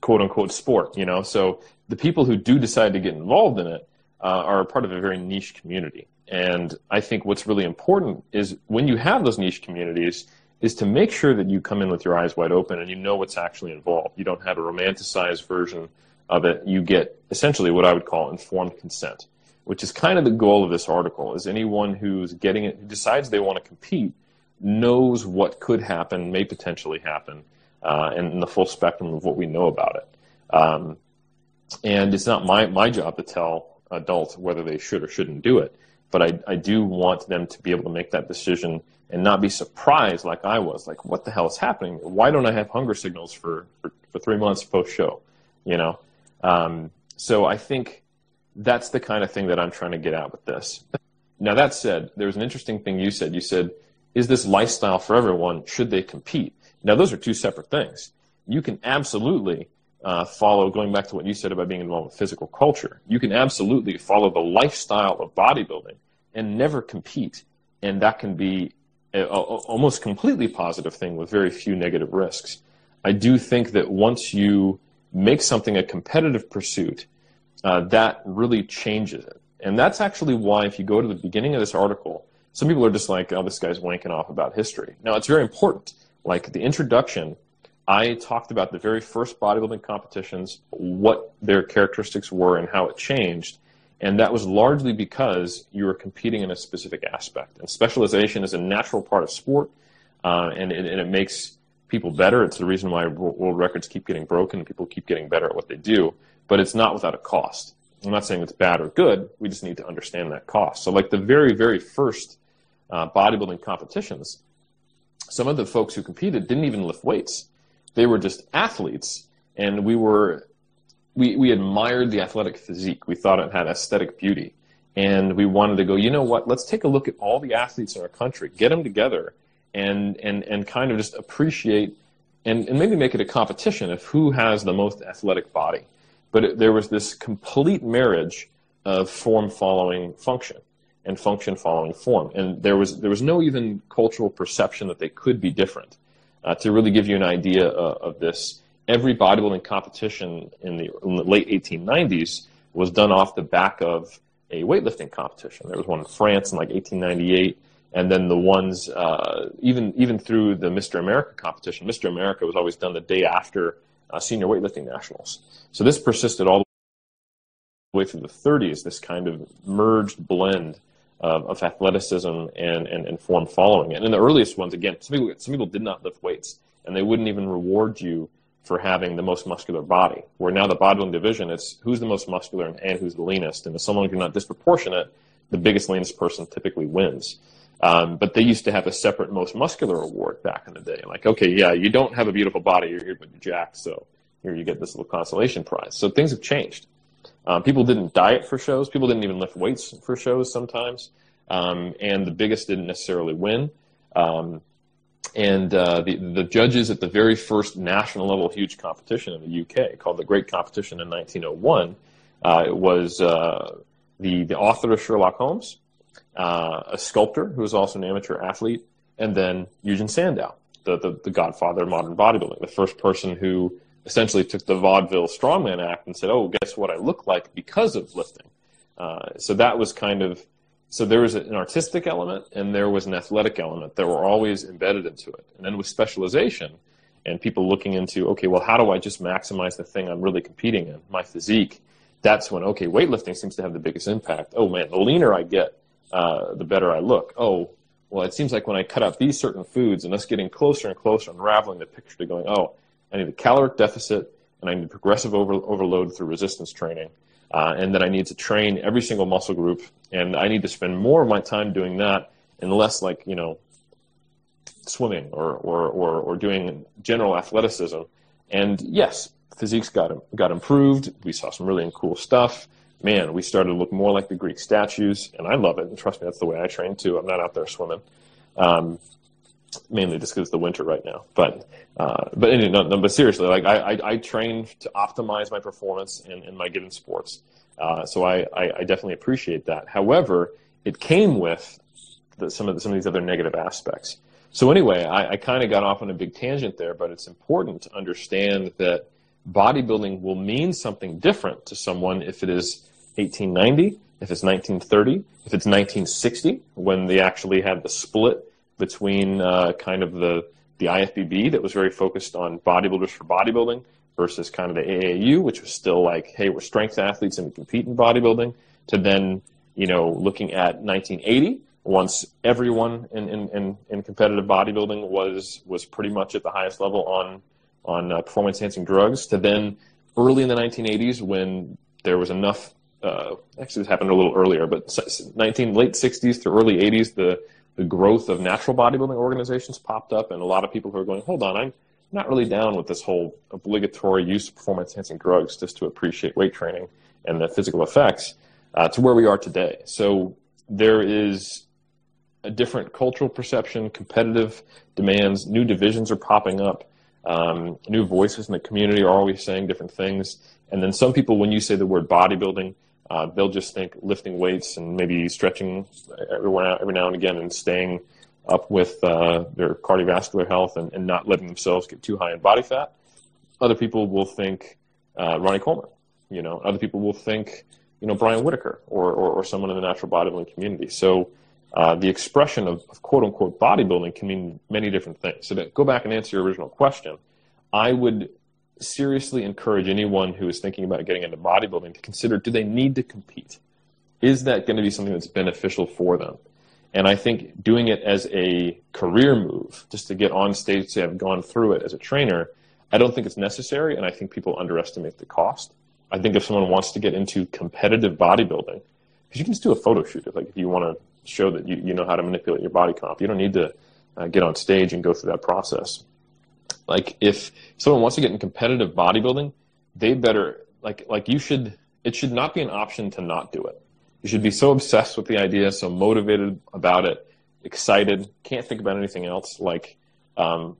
Speaker 3: quote unquote sport, you know. So the people who do decide to get involved in it uh, are part of a very niche community. And I think what's really important is when you have those niche communities, is to make sure that you come in with your eyes wide open and you know what's actually involved. You don't have a romanticized version of it. You get essentially what I would call informed consent which is kind of the goal of this article, is anyone who's getting it, who decides they want to compete, knows what could happen, may potentially happen, uh, and in the full spectrum of what we know about it. Um, and it's not my, my job to tell adults whether they should or shouldn't do it, but I, I do want them to be able to make that decision and not be surprised like I was, like, what the hell is happening? Why don't I have hunger signals for, for, for three months post show? You know? Um, so I think that's the kind of thing that I'm trying to get at with this. Now, that said, there was an interesting thing you said. You said, is this lifestyle for everyone? Should they compete? Now, those are two separate things. You can absolutely uh, follow, going back to what you said about being involved with physical culture, you can absolutely follow the lifestyle of bodybuilding and never compete. And that can be a, a, almost completely positive thing with very few negative risks. I do think that once you make something a competitive pursuit, uh, that really changes it. And that's actually why, if you go to the beginning of this article, some people are just like, oh, this guy's wanking off about history. Now, it's very important. Like the introduction, I talked about the very first bodybuilding competitions, what their characteristics were, and how it changed. And that was largely because you were competing in a specific aspect. And specialization is a natural part of sport, uh, and, and, it makes people better. It's the reason why world records keep getting broken and people keep getting better at what they do but it's not without a cost. I'm not saying it's bad or good. We just need to understand that cost. So, like the very, very first uh, bodybuilding competitions, some of the folks who competed didn't even lift weights. They were just athletes, and we were we we admired the athletic physique. We thought it had aesthetic beauty, and we wanted to go. You know what? Let's take a look at all the athletes in our country, get them together, and and and kind of just appreciate and, and maybe make it a competition of who has the most athletic body but it, there was this complete marriage of form following function and function following form. And there was, there was no even cultural perception that they could be different. Uh, to really give you an idea uh, of this, every bodybuilding competition in the, in the, late 1890s was done off the back of a weightlifting competition. There was one in France in like 1898, and then the ones uh, even even through the Mr. America competition. Mr. America was always done the day after uh, senior weightlifting nationals. So this persisted all the way through the 30s, this kind of merged blend of, of athleticism and, and, and form following. And in the earliest ones, again, some people, some people did not lift weights and they wouldn't even reward you for having the most muscular body. Where now the bodybuilding division, it's who's the most muscular and, and who's the leanest. And as someone who's not disproportionate, the biggest, leanest person typically wins. Um, but they used to have a separate most muscular award back in the day. Like, okay, yeah, you don't have a beautiful body, you're here, but you're jacked, so here you get this little consolation prize. So things have changed. Um, people didn't diet for shows. People didn't even lift weights for shows sometimes. Um, and the biggest didn't necessarily win. Um, and uh, the, the judges at the very first national level huge competition in the UK, called the Great Competition in 1901, uh, was uh, the, the author of Sherlock Holmes, uh, a sculptor who was also an amateur athlete, and then Eugen Sandow, the, the, the godfather of modern bodybuilding, the first person who essentially took the vaudeville strongman act and said, "Oh, guess what I look like because of lifting." Uh, so that was kind of so there was an artistic element and there was an athletic element that were always embedded into it. And then with specialization and people looking into, okay, well, how do I just maximize the thing I'm really competing in, my physique? That's when okay, weightlifting seems to have the biggest impact. Oh man, the leaner I get, uh, the better I look. Oh, well, it seems like when I cut out these certain foods and us getting closer and closer, unraveling the picture to going, oh, I need a caloric deficit, and I need progressive over, overload through resistance training. Uh, and then I need to train every single muscle group, and I need to spend more of my time doing that and less like, you know, swimming or, or, or, or doing general athleticism. And yes, physiques got, got improved. We saw some really cool stuff. Man, we started to look more like the Greek statues, and I love it. And trust me, that's the way I train too. I'm not out there swimming. Um, mainly just because the winter right now. But uh, but anyway, no, no, but seriously, like I, I, I train to optimize my performance in, in my given sports. Uh, so I, I, I, definitely appreciate that. However, it came with the, some of the, some of these other negative aspects. So anyway, I, I kind of got off on a big tangent there, but it's important to understand that bodybuilding will mean something different to someone if it is 1890, if it's 1930, if it's 1960, when they actually had the split between uh, kind of the the IFBB that was very focused on bodybuilders for bodybuilding versus kind of the AAU, which was still like, hey, we're strength athletes and we compete in bodybuilding, to then you know looking at 1980 once everyone in, in, in, in competitive bodybuilding was was pretty much at the highest level on on uh, performance enhancing drugs to then early in the 1980s when there was enough uh, actually this happened a little earlier but 19 late 60s to early 80s the the growth of natural bodybuilding organizations popped up, and a lot of people who are going, hold on, I'm not really down with this whole obligatory use of performance enhancing drugs just to appreciate weight training and the physical effects uh, to where we are today. So there is a different cultural perception, competitive demands, new divisions are popping up, um, new voices in the community are always saying different things. And then some people, when you say the word bodybuilding, uh, they'll just think lifting weights and maybe stretching every, now and again and staying up with uh, their cardiovascular health and, and, not letting themselves get too high in body fat. Other people will think uh, Ronnie Coleman. You know, other people will think you know Brian Whitacre or, or, or someone in the natural bodybuilding community. So uh, the expression of, of, quote unquote bodybuilding can mean many different things. So to go back and answer your original question, I would seriously encourage anyone who is thinking about getting into bodybuilding to consider do they need to compete? Is that going to be something that's beneficial for them? And I think doing it as a career move, just to get on stage to have gone through it as a trainer, I don't think it's necessary, and I think people underestimate the cost. I think if someone wants to get into competitive bodybuilding, because you can just do a photo shoot, if, like if you want to show that you, you know how to manipulate your body comp, you don't need to uh, get on stage and go through that process. Like if someone wants to get in competitive bodybuilding, they better like like you should it should not be an option to not do it. You should be so obsessed with the idea, so motivated about it, excited, can't think about anything else. Like um,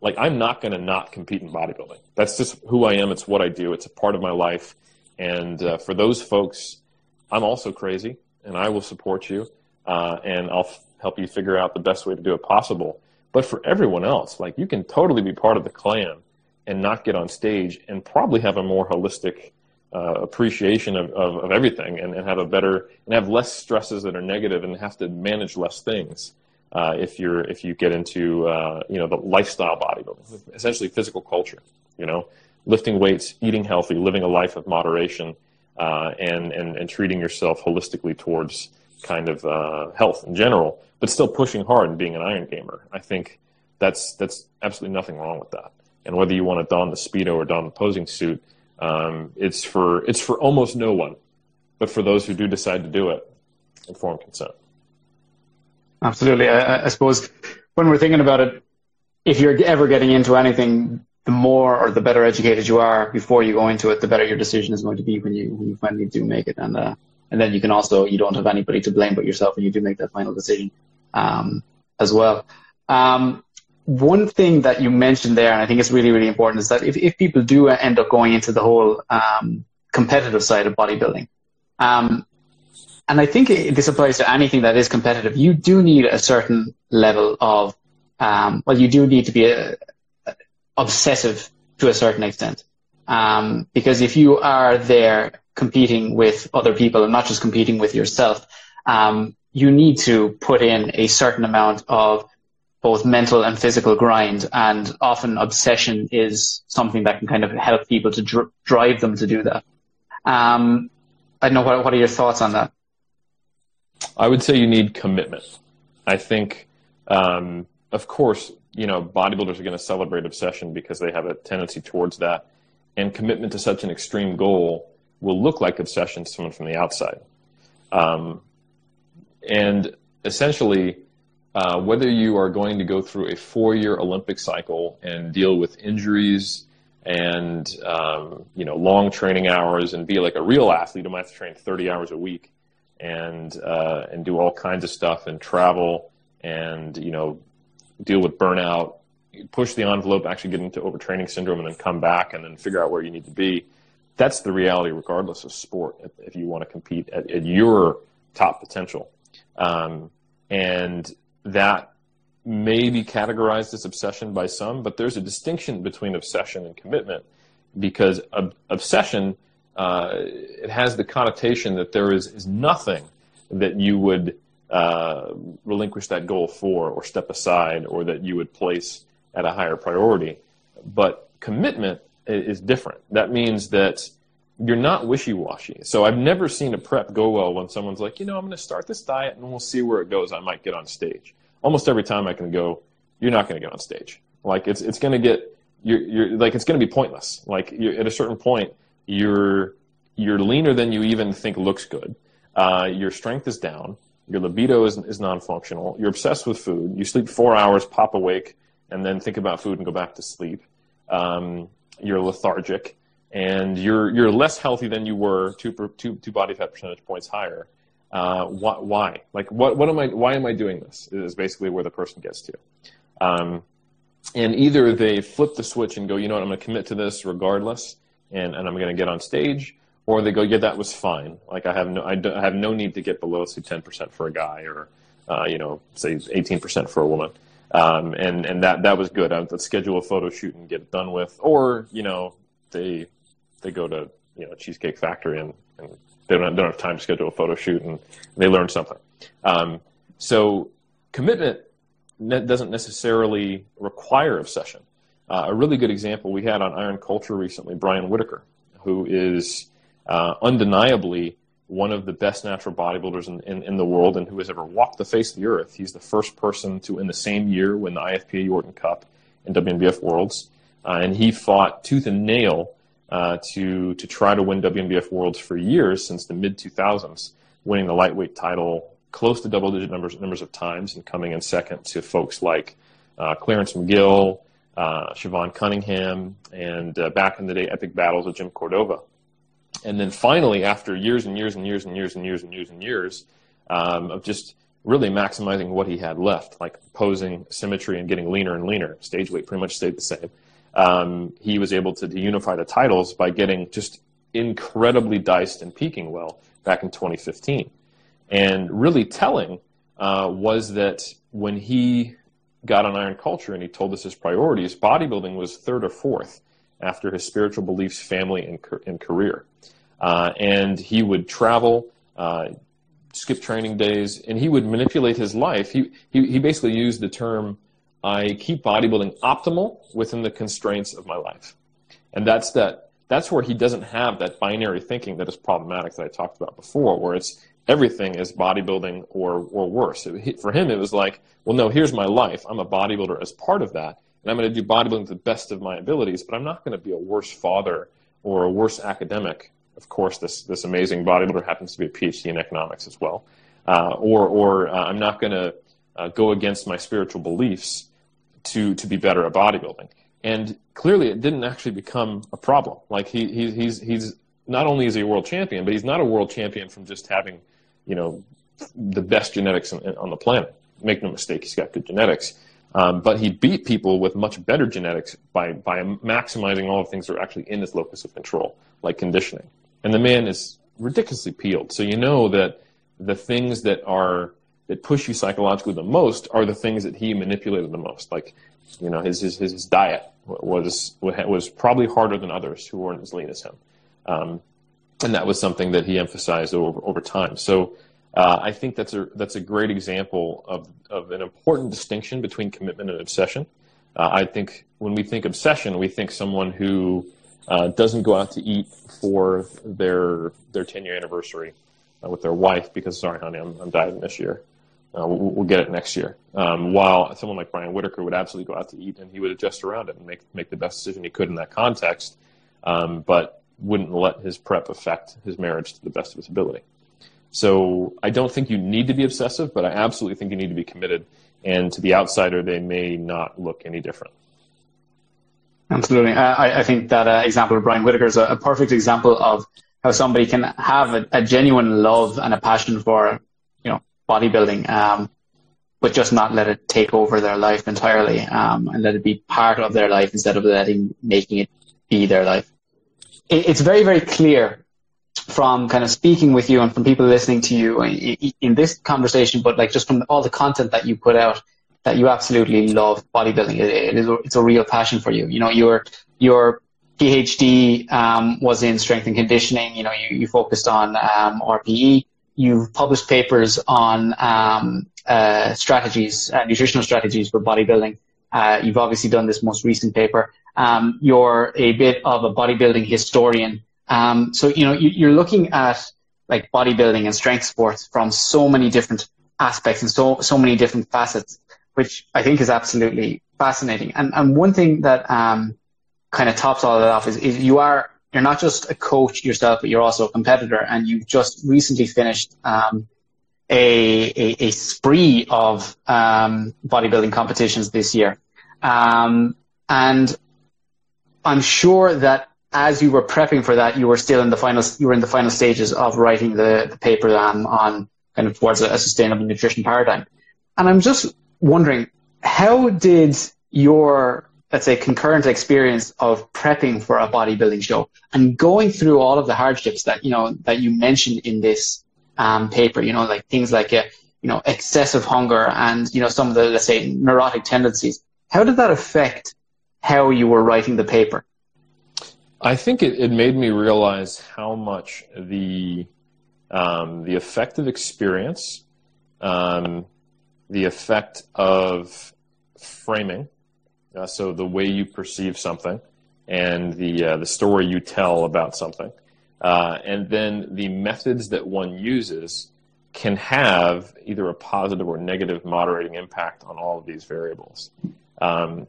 Speaker 3: like I'm not going to not compete in bodybuilding. That's just who I am. It's what I do. It's a part of my life. And uh, for those folks, I'm also crazy, and I will support you, uh, and I'll f- help you figure out the best way to do it possible. But for everyone else, like you can totally be part of the clan and not get on stage and probably have a more holistic uh, appreciation of, of, of everything and, and, have a better and have less stresses that are negative and have to manage less things uh, if you're if you get into uh, you know the lifestyle bodybuilding, essentially physical culture. You know, lifting weights, eating healthy, living a life of moderation, uh, and, and and treating yourself holistically towards kind of uh, health in general, but still pushing hard and being an iron gamer. I think that's that's absolutely nothing wrong with that. And whether you want to don the speedo or don the posing suit, um, it's for it's for almost no one, but for those who do decide to do it, informed consent.
Speaker 2: Absolutely. I, I suppose when we're thinking about it, if you're ever getting into anything, the more or the better educated you are before you go into it, the better your decision is going to be when you when you finally do make it. And uh, and then you can also you don't have anybody to blame but yourself when you do make that final decision um, as well. Um, one thing that you mentioned there, and I think it's really really important, is that if if people do end up going into the whole um, competitive side of bodybuilding, um, and I think this applies to anything that is competitive, you do need a certain level of um, well, you do need to be a, a obsessive to a certain extent. Um, because if you are there competing with other people and not just competing with yourself, um, you need to put in a certain amount of both mental and physical grind. And often obsession is something that can kind of help people to dr- drive them to do that. Um, I don't know what, what are your thoughts on that?
Speaker 3: I would say you need commitment. I think, um, of course, you know, bodybuilders are going to celebrate obsession because they have a tendency towards that. And commitment to such an extreme goal will look like obsession to someone from the outside. Um, and essentially, uh, whether you are going to go through a four year Olympic cycle and deal with injuries and, um, you know, long training hours and be like a real athlete who might have to train 30 hours a week and, uh, and do all kinds of stuff and travel and, you know, deal with burnout, push the envelope, actually get into overtraining syndrome, and then come back and then figure out where you need to be. That's the reality, regardless of sport. If you want to compete at, at your top potential, um, and that may be categorized as obsession by some, but there's a distinction between obsession and commitment because ob- obsession uh, it has the connotation that there is, is nothing that you would uh, relinquish that goal for or step aside or that you would place at a higher priority. But commitment is different. That means that you're not wishy-washy. So I've never seen a prep go well when someone's like, you know, I'm going to start this diet and we'll see where it goes. I might get on stage. Almost every time I can go, you're not going to get on stage. Like it's it's going to get you're, you're like it's going to be pointless. Like at a certain point, you're you're leaner than you even think looks good. Uh, your strength is down your libido is, is non-functional. You're obsessed with food. You sleep four hours, pop awake, and then think about food and go back to sleep. Um, you're lethargic, and you're you're less healthy than you were two two, two body fat percentage points higher. Uh, why, why? Like, what what am I? Why am I doing this? Is basically where the person gets to. Um, and either they flip the switch and go, you know what, I'm going to commit to this regardless, and, and I'm going to get on stage, or they go, yeah, that was fine. Like I have no, I, I have no need to get below say 10% for a guy, or uh, you know, say 18% for a woman, um, and and that that was good. I'd schedule a photo shoot and get it done with, or you know, they they go to you know Cheesecake Factory and, and they don't have, don't have time to schedule a photo shoot and they learn something. Um, so commitment ne- doesn't necessarily require obsession. Uh, a really good example we had on Iron Culture recently, Brian Whitacre, who is uh, undeniably one of the best natural bodybuilders in, in, in, the world and who has ever walked the face of the earth. He's the first person to, in the same year, win the IFPA Yorton Cup and WNBF Worlds. Uh, and he fought tooth and nail uh, to, to try to win WNBF Worlds for years since the mid 2000s, winning the lightweight title close to double digit numbers, numbers of times and coming in second to folks like uh, Clarence McGill, uh, Siobhan Cunningham, and uh, back in the day, epic battles with Jim Cordova. And then finally, after years and years and years and years and years and years and years um, of just really maximizing what he had left, like posing symmetry and getting leaner and leaner, stage weight pretty much stayed the same. Um, he was able to unify the titles by getting just incredibly diced and peaking well back in 2015. And really telling uh, was that when he got on Iron Culture and he told us his priorities, bodybuilding was third or fourth after his spiritual beliefs, family, and, and career. Uh, and he would travel, uh, skip training days, and he would manipulate his life. He, he, he basically used the term, I keep bodybuilding optimal within the constraints of my life. And that's that, that's where he doesn't have that binary thinking that is problematic that I talked about before, where it's everything is bodybuilding or or worse. For him, it was like, well, no, here's my life. I'm a bodybuilder as part of that, and I'm going to do bodybuilding to the best of my abilities. But I'm not going to be a worse father or a worse academic. Of course, this this amazing bodybuilder happens to be a PhD in economics as well. Uh, or or uh, I'm not going to uh, go against my spiritual beliefs to to be better at bodybuilding. And clearly, it didn't actually become a problem. Like he, he he's he's not only is he a world champion, but he's not a world champion from just having, you know, the best genetics on, on the planet. Make no mistake, he's got good genetics. Um, but he beat people with much better genetics by, by maximizing all the things that are actually in his locus of control, like conditioning. And the man is ridiculously peeled. So you know that the things that are that push you psychologically the most are the things that he manipulated the most. Like, you know, his his, his diet was was probably harder than others who weren't as lean as him, um, and that was something that he emphasized over over time. So uh, I think that's a that's a great example of of an important distinction between commitment and obsession. Uh, I think when we think obsession, we think someone who uh, doesn't go out to eat for their their 10 year anniversary uh, with their wife because sorry, honey, I'm, I'm dieting this year. Uh, we'll, we'll, get it next year. Um, while someone like Brian Whitacre would absolutely go out to eat and he would adjust around it and make make the best decision he could in that context, um, but wouldn't let his prep affect his marriage to the best of his ability. So I don't think you need to be obsessive, but I absolutely think you need to be committed. And to the outsider, they may not look any different.
Speaker 2: Absolutely. I, I think that uh, example of Brian Whitacre is a, a, perfect example of how somebody can have a, a, genuine love and a passion for, bodybuilding, um, but just not let it take over their life entirely, um, and let it be part of their life instead of letting making it be their life. It, it's very, very clear from kind of speaking with you and from people listening to you in, in this conversation, but like just from all the content that you put out, that you absolutely love bodybuilding. It, it is it's a real passion for you. You know, your your PhD um, was in strength and conditioning. You know, you, you focused on um, RPE. You've published papers on um, uh, strategies, uh, nutritional strategies for bodybuilding. Uh, you've obviously done this most recent paper. Um, you're a bit of a bodybuilding historian. Um, so you know, you, you're looking at like bodybuilding and strength sports from so many different aspects and so so many different facets which I think is absolutely fascinating. And and one thing that um, kind of tops all that off is, is you are you're not just a coach yourself, but you're also a competitor, and you've just recently finished um, a, a, a spree of um, bodybuilding competitions this year, um, and I'm sure that as you were prepping for that, you were still in the final you were in the final stages of writing the, the paper um, on kind of towards a, a sustainable nutrition paradigm, and I'm just wondering how did your let's say concurrent experience of prepping for a bodybuilding show and going through all of the hardships that you know that you mentioned in this um, paper you know like things like uh, you know excessive hunger and you know some of the let's say neurotic tendencies. How did that affect how you were writing the paper?
Speaker 3: I think it, it made me realize how much the um, the effective experience um, the effect of framing, uh, so the way you perceive something, and the uh, the story you tell about something, uh, and then the methods that one uses can have either a positive or negative moderating impact on all of these variables. Um,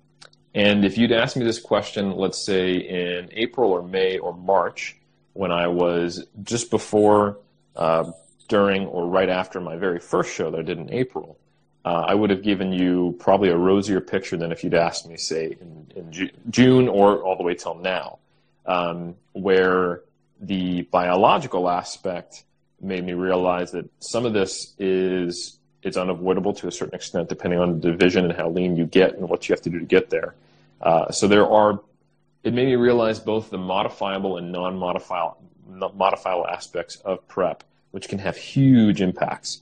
Speaker 3: and if you'd asked me this question, let's say in April or May or March, when I was just before, uh, during, or right after my very first show that I did in April, uh, I would have given you probably a rosier picture than if you'd asked me, say, in, in Ju- June or all the way till now, um, where the biological aspect made me realize that some of this is it's unavoidable to a certain extent, depending on the division and how lean you get and what you have to do to get there. Uh, so there are. It made me realize both the modifiable and non-modifiable modifiable aspects of prep, which can have huge impacts.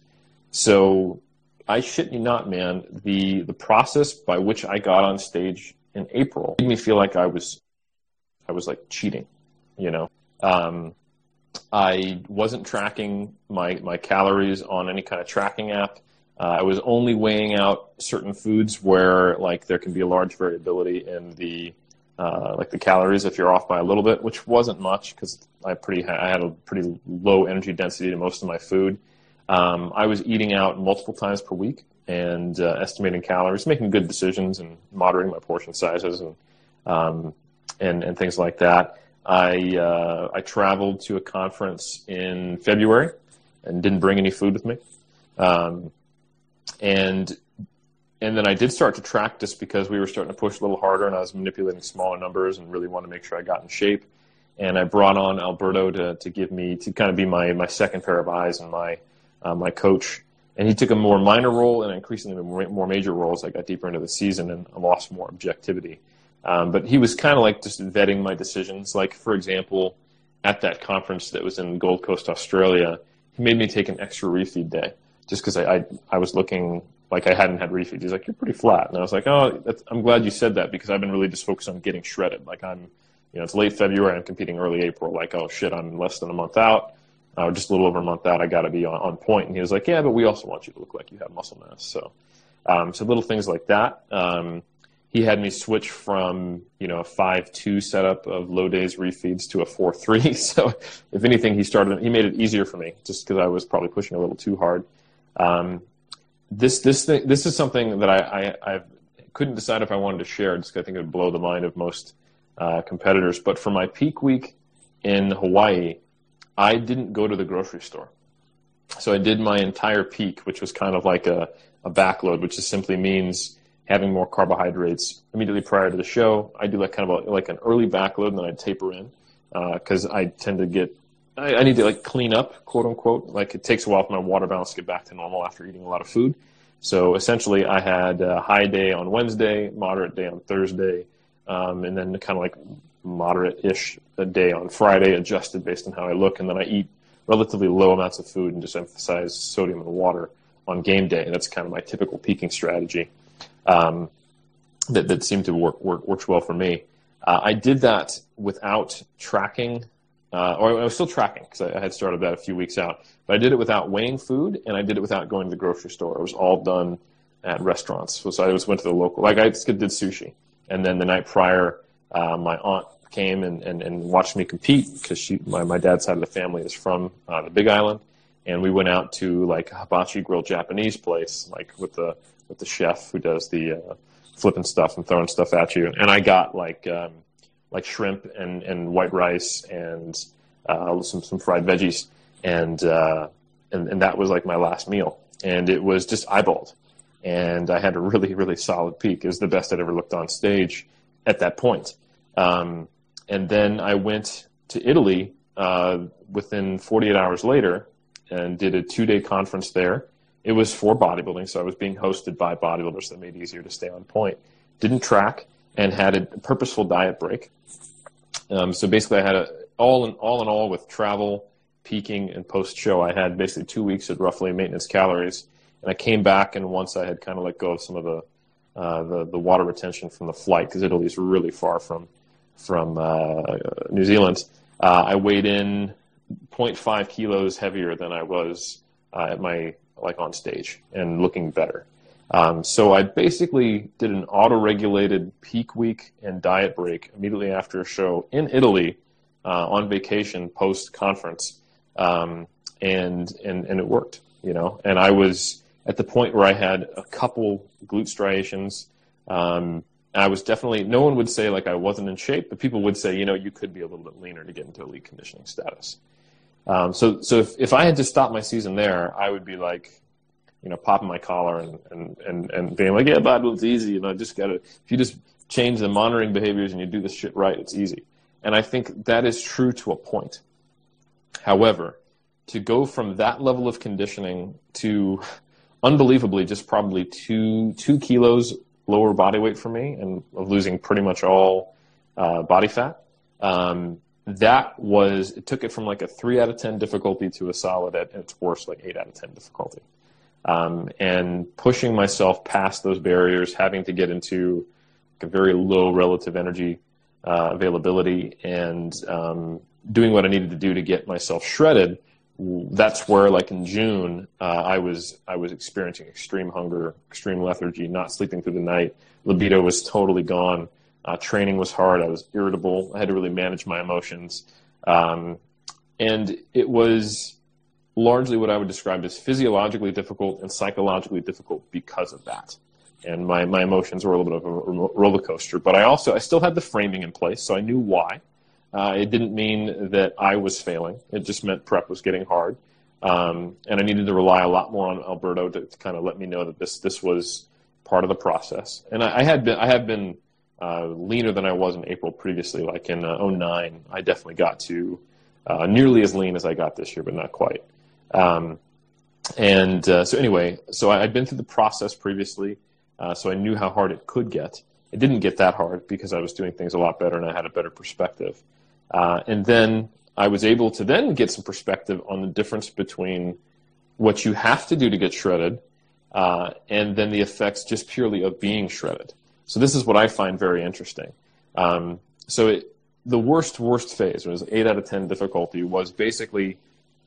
Speaker 3: So I shit you not, man. The the process by which I got on stage in April made me feel like I was I was like cheating, you know. Um, I wasn't tracking my my calories on any kind of tracking app. Uh, I was only weighing out certain foods where like there can be a large variability in the uh, like the calories if you're off by a little bit, which wasn't much because I pretty I had a pretty low energy density to most of my food. Um, I was eating out multiple times per week and uh, estimating calories, making good decisions and moderating my portion sizes and um, and, and things like that. I uh, I traveled to a conference in February and didn't bring any food with me, um, and and then I did start to track just because we were starting to push a little harder, and I was manipulating smaller numbers and really wanted to make sure I got in shape. And I brought on Alberto to to give me to kind of be my my second pair of eyes and my uh, my coach. And he took a more minor role and increasingly more major role as I got deeper into the season and lost more objectivity. Um, but he was kind of like just vetting my decisions. Like, for example, at that conference that was in Gold Coast, Australia, he made me take an extra refeed day just because I, I, I was looking like I hadn't had refeed. He's like, "You're pretty flat," and I was like, "Oh, I'm glad you said that because I've been really just focused on getting shredded. Like I'm, you know, it's late February, I'm competing early April. Like, oh shit, I'm less than a month out, uh, just a little over a month out. I got to be on, on point." And he was like, "Yeah, but we also want you to look like you have muscle mass." So, um, so little things like that. Um, he had me switch from you know a five two setup of low days refeeds to a four three. So if anything, he started he made it easier for me just because I was probably pushing a little too hard. Um, this this thing this is something that I, I, I couldn't decide if I wanted to share just because I think it would blow the mind of most uh, competitors. But for my peak week in Hawaii, I didn't go to the grocery store. So I did my entire peak, which was kind of like a, a backload, which just simply means having more carbohydrates immediately prior to the show. I do like kind of a, like an early backload and then I taper in because uh, I tend to get I, I, need to like clean up, quote unquote. Like it takes a while for my water balance to get back to normal after eating a lot of food. So essentially, I had a high day on Wednesday, moderate day on Thursday, um, and then kind of like moderate-ish a day on Friday, adjusted based on how I look, and then I eat relatively low amounts of food and just emphasize sodium and water on game day. And That's kind of my typical peaking strategy um, that, that seemed to work, work works well for me. Uh, I did that without tracking, uh, or I was still tracking because I, I, had started that a few weeks out. But I did it without weighing food, and I did it without going to the grocery store. It was all done at restaurants. So, I just went to the local, like I just did sushi, and then the night prior, uh, my aunt came and, and, and watched me compete because she my, my dad's side of the family is from uh, the Big Island, and we went out to like a hibachi grilled Japanese place, like with the with the chef who does the uh, flipping stuff and throwing stuff at you. And I got like um, like shrimp and, and white rice and uh, some some fried veggies, and, uh, and and that was like my last meal. And it was just eyeballed, and I had a really really solid peak. It was the best I'd ever looked on stage at that point. Um, and then I went to Italy uh, within 48 hours later and did a two day conference there it was for bodybuilding, so I was being hosted by bodybuilders that made it easier to stay on point. Didn't track and had a purposeful diet break. Um, so basically, I had a all in all in all with travel, peaking, and post show. I had basically two weeks at roughly maintenance calories, and I came back and once I had kind of let go of some of the uh, the, the water retention from the flight because Italy is really far from from uh, New Zealand. Uh, I weighed in 0.5 kilos heavier than I was uh, at my like on stage and looking better. Um, so I basically did an auto-regulated peak week and diet break immediately after a show in Italy uh, on vacation post conference, um, and and and it worked, you know. And I was at the point where I had a couple glute striations. Um, I was definitely no one would say like I wasn't in shape, but people would say you know you could be a little bit leaner to get into elite conditioning status. Um, so, so if, if I had to stop my season there, I would be like, you know, popping my collar and, and, and, and being like, yeah, bodybuilding's easy. You know, just gotta, if you just change the monitoring behaviors and you do this shit right, it's easy. And I think that is true to a point. However, to go from that level of conditioning to unbelievably just probably two, two kilos lower body weight for me and of losing pretty much all uh, body fat, um, that was it took it from like a three out of ten difficulty to a solid at its worst like eight out of ten difficulty. Um, and pushing myself past those barriers having to get into like a very low relative energy uh, availability and um, doing what i needed to do to get myself shredded that's where like in june uh, i was i was experiencing extreme hunger extreme lethargy not sleeping through the night libido was totally gone uh, training was hard. I was irritable. I had to really manage my emotions. Um, and it was largely what I would describe as physiologically difficult and psychologically difficult because of that. And my, my emotions were a little bit of a roller coaster, but I also, I still had the framing in place, so I knew why. Uh, it didn't mean that I was failing. It just meant prep was getting hard. Um, and I needed to rely a lot more on Alberto to, to, kind of let me know that this, this was part of the process. And I, I had been, I have been, uh, leaner than I was in April previously. Like in uh, 09, I definitely got to uh, nearly as lean as I got this year, but not quite. Um, and uh, so anyway, so I, had been through the process previously, uh, so I knew how hard it could get. It didn't get that hard because I was doing things a lot better and I had a better perspective. Uh, and then I was able to then get some perspective on the difference between what you have to do to get shredded uh, and then the effects just purely of being shredded. So this is what I find very interesting. Um, so it, the worst, worst phase, was 8 out of 10 difficulty, was basically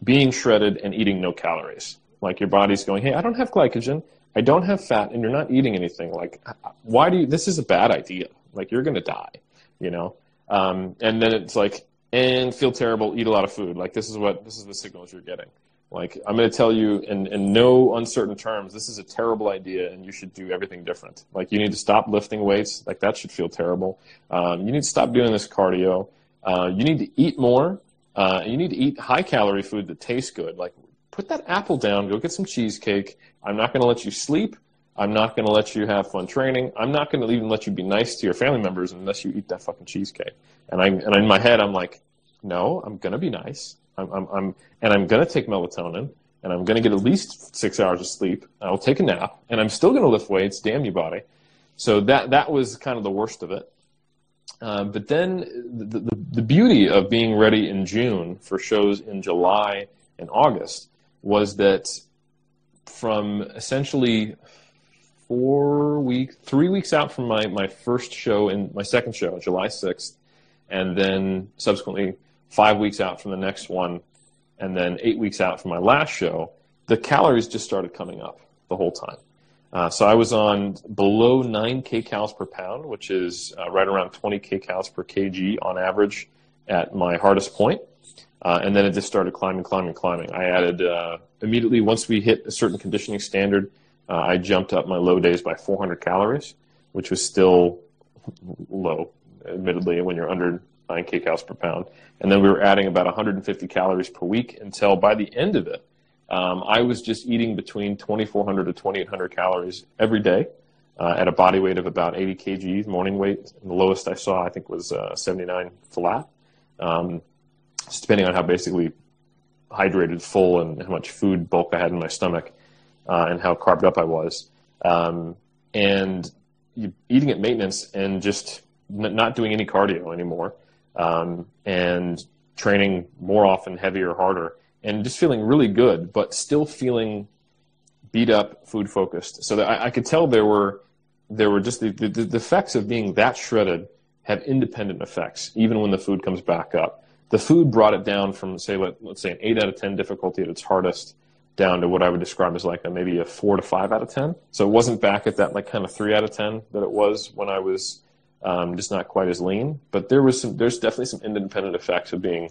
Speaker 3: being shredded and eating no calories. Like your body's going, hey, I don't have glycogen, I don't have fat, and you're not eating anything. Like, why do you, this is a bad idea. Like, you're going to die, you know? Um, and then it's like, and feel terrible, eat a lot of food. Like, this is what, this is the signals you're getting. Like, I'm going to tell you in, in no uncertain terms, this is a terrible idea and you should do everything different. Like, you need to stop lifting weights. Like, that should feel terrible. Um, you need to stop doing this cardio. Uh, you need to eat more. Uh, you need to eat high calorie food that tastes good. Like, put that apple down, go get some cheesecake. I'm not going to let you sleep. I'm not going to let you have fun training. I'm not going to even let you be nice to your family members unless you eat that fucking cheesecake. And I and in my head, I'm like, no, I'm going to be nice. I'm, I'm, I'm and I'm going to take melatonin, and I'm going to get at least six hours of sleep. I'll take a nap, and I'm still going to lift weights. Damn you, body. So that that was kind of the worst of it. Uh, but then the, the, the beauty of being ready in June for shows in July and August was that from essentially four weeks, three weeks out from my, my first show in my second show, July 6th, and then subsequently five weeks out from the next one, and then eight weeks out from my last show, the calories just started coming up the whole time. Uh, so I was on below 9 kcals per pound, which is uh, right around 20 kcals per kg on average at my hardest point. Uh, and then it just started climbing, climbing, climbing. I added uh, immediately once we hit a certain conditioning standard, uh, I jumped up my low days by 400 calories, which was still low, admittedly, when you're under 9 kcals per pound. And then we were adding about 150 calories per week until by the end of it, um, I was just eating between 2,400 to 2,800 calories every day uh, at a body weight of about 80 kgs, morning weight. And the lowest I saw, I think, was uh, 79 flat, um, depending on how basically hydrated, full, and how much food bulk I had in my stomach uh, and how carved up I was. Um, and eating at maintenance and just n- not doing any cardio anymore um, and training more often, heavier, harder, and just feeling really good, but still feeling beat up, food focused. So I, I, could tell there were there were just the, the, the effects of being that shredded have independent effects, even when the food comes back up. The food brought it down from say let, let's say an eight out of ten difficulty at its hardest down to what I would describe as like a, maybe a four to five out of ten. So it wasn't back at that like kind of three out of ten that it was when I was um, just not quite as lean. But there was some, there's definitely some independent effects of being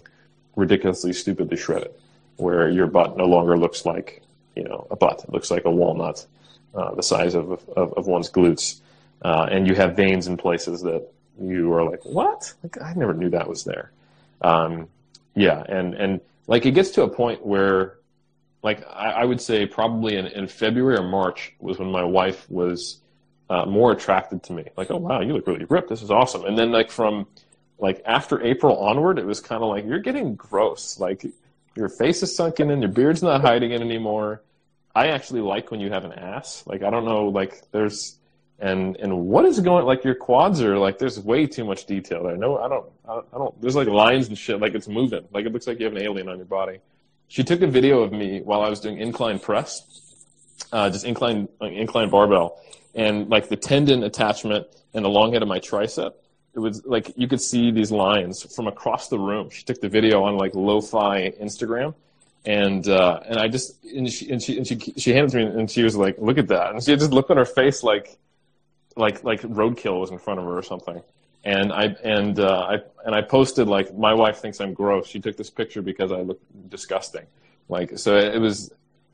Speaker 3: ridiculously stupidly shredded, where your butt no longer looks like you know a butt; it looks like a walnut, uh, the size of, of, of one's glutes, uh, and you have veins in places that you are like, what? Like I never knew that was there. Um, yeah, and and like it gets to a point where like I, I would say probably in, in February or March was when my wife was uh, more attracted to me. Like, oh wow, you look really ripped. This is awesome. And then like from like after April onward, it was kind of like you're getting gross. Like your face is sunken in, your beard's not hiding it anymore. I actually like when you have an ass. Like I don't know, like there's and and what is going like your quads are like there's way too much detail there. No, I don't, I don't, I don't there's like lines and shit like it's moving. Like it looks like you have an alien on your body. She took a video of me while I was doing incline press, uh, just incline incline barbell, and like the tendon attachment and the long head of my tricep it was like you could see these lines from across the room she took the video on like lo-fi instagram and uh, and I just and she and she and she she handed me and she was like, "Look at that!" And she just looked on her face like like like roadkill was in front of her or something. And I and uh, I and I posted like, "My wife thinks I'm gross." She took this picture because I look disgusting Like so, it was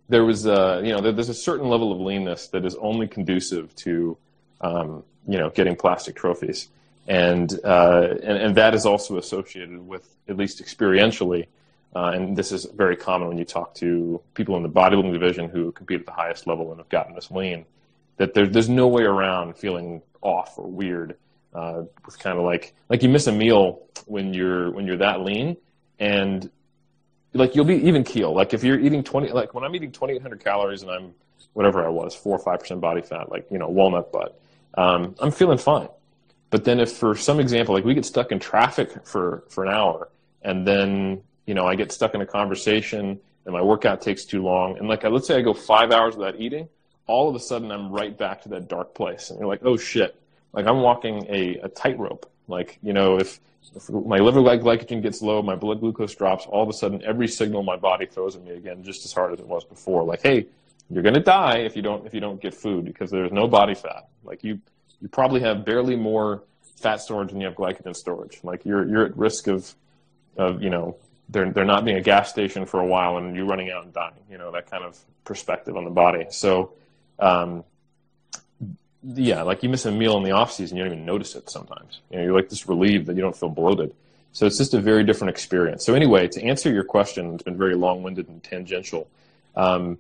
Speaker 3: there was a, you know there's a certain level of leanness that is only conducive to um, you know getting plastic trophies, and, uh, and and that is also associated with at least experientially. Uh, and this is very common when you talk to people in the bodybuilding division who compete at the highest level and have gotten this lean, that there, there's no way around feeling off or weird. Uh, kind of like like you miss a meal when you're when you're that lean, and like you'll be even keel. Like if you're eating twenty, like when I'm eating 2,800 calories and I'm whatever I was, four or five percent body fat, like you know walnut butt, um, I'm feeling fine. But then if for some example, like we get stuck in traffic for for an hour, and then you know I get stuck in a conversation and my workout takes too long, and like let's say I go five hours without eating, all of a sudden I'm right back to that dark place, and you're like, oh shit, like I'm walking a, a tightrope. Like you know if if my liver glycogen gets low, my blood glucose drops, all of a sudden every signal my body throws at me again just as hard as it was before. Like, hey, you're gonna die if you don't if you don't get food because there's no body fat. Like you you probably have barely more fat storage than you have glycogen storage. Like you're you're at risk of of you know there there not being a gas station for a while and you running out and dying. You know that kind of perspective on the body. So. Um, yeah, like you miss a meal in the off season, you don't even notice it sometimes. You know, you're like just relieved that you don't feel bloated. So it's just a very different experience. So anyway, to answer your question, it's been very long-winded and tangential. Um,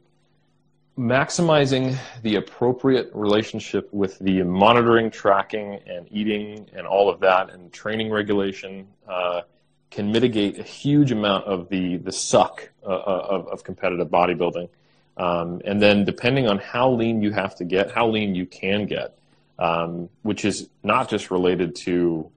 Speaker 3: maximizing the appropriate relationship with the monitoring, tracking, and eating, and all of that, and training regulation uh, can mitigate a huge amount of the the suck uh, uh of, of competitive bodybuilding. Um, and then depending on how lean you have to get, how lean you can get, um, which is not just related to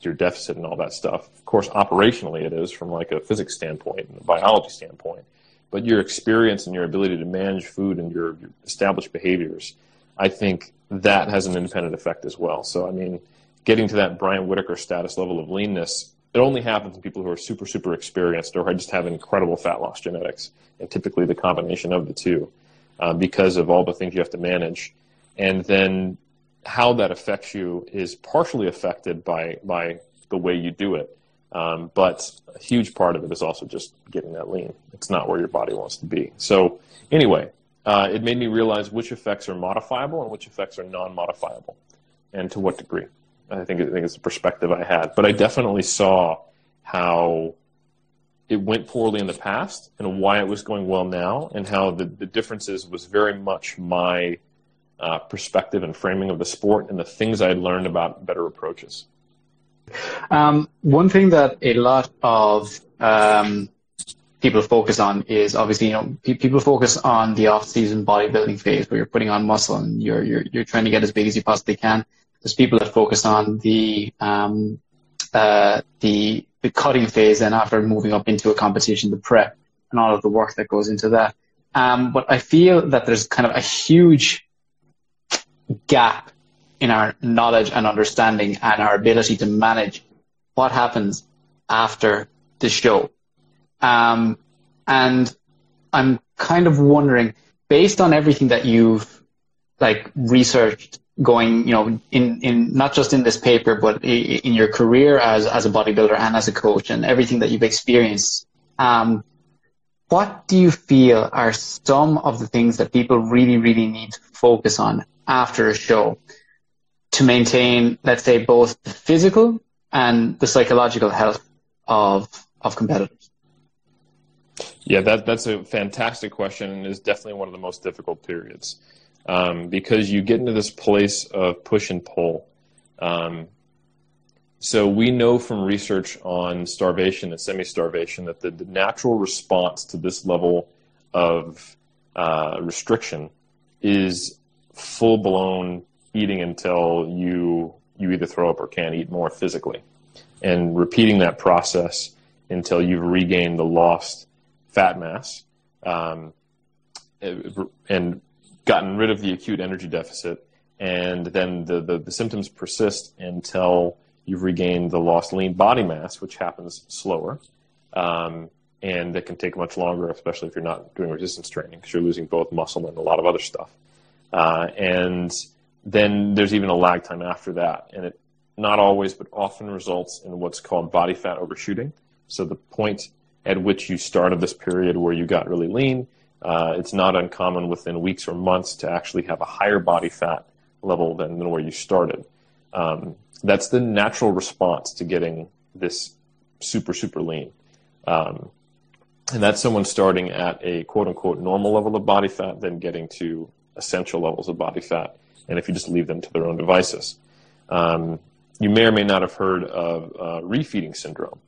Speaker 3: your deficit and all that stuff. Of course, operationally it is from like a physics standpoint and a biology standpoint, but your experience and your ability to manage food and your, your established behaviors, I think that has an independent effect as well. So, I mean, getting to that Brian Whitacre status level of leanness it only happens in people who are super, super experienced or just have incredible fat loss genetics, and typically the combination of the two, uh, because of all the things you have to manage. And then how that affects you is partially affected by by the way you do it. Um, but a huge part of it is also just getting that lean. It's not where your body wants to be. So anyway, uh, it made me realize which effects are modifiable and which effects are non-modifiable, and to what degree. I think I think it's the perspective I had, but I definitely saw how it went poorly in the past and why it was going well now, and how the, the differences was very much my uh, perspective and framing of the sport and the things I had learned about better approaches.
Speaker 2: Um, one thing that a lot of um, people focus on is obviously you know people focus on the off-season bodybuilding phase where you're putting on muscle and you're you're you're trying to get as big as you possibly can there's people that focus on the um, uh, the the cutting phase and after moving up into a competition, the prep and all of the work that goes into that. Um, but I feel that there's kind of a huge gap in our knowledge and understanding and our ability to manage what happens after the show. Um, and I'm kind of wondering, based on everything that you've like researched going, you know, in, in not just in this paper, but in your career as, as a bodybuilder and as a coach and everything that you've experienced, um, what do you feel are some of the things that people really, really need to focus on after a show to maintain, let's say, both the physical and the psychological health of, of competitors?
Speaker 3: Yeah, that, that's a fantastic question and is definitely one of the most difficult periods um, because you get into this place of push and pull. Um, so we know from research on starvation and semi-starvation that the, the natural response to this level of uh, restriction is full-blown eating until you you either throw up or can't eat more physically, and repeating that process until you've regained the lost fat mass. Um, and gotten rid of the acute energy deficit, and then the, the, the symptoms persist until you've regained the lost lean body mass, which happens slower. Um, and it can take much longer, especially if you're not doing resistance training, because you're losing both muscle and a lot of other stuff. Uh, and then there's even a lag time after that, and it not always, but often results in what's called body fat overshooting. So the point at which you started this period where you got really lean. Uh, it's not uncommon within weeks or months to actually have a higher body fat level than, than where you started. Um, that's the natural response to getting this super, super lean. Um, and that's someone starting at a quote unquote normal level of body fat, then getting to essential levels of body fat. And if you just leave them to their own devices, um, you may or may not have heard of uh, refeeding syndrome,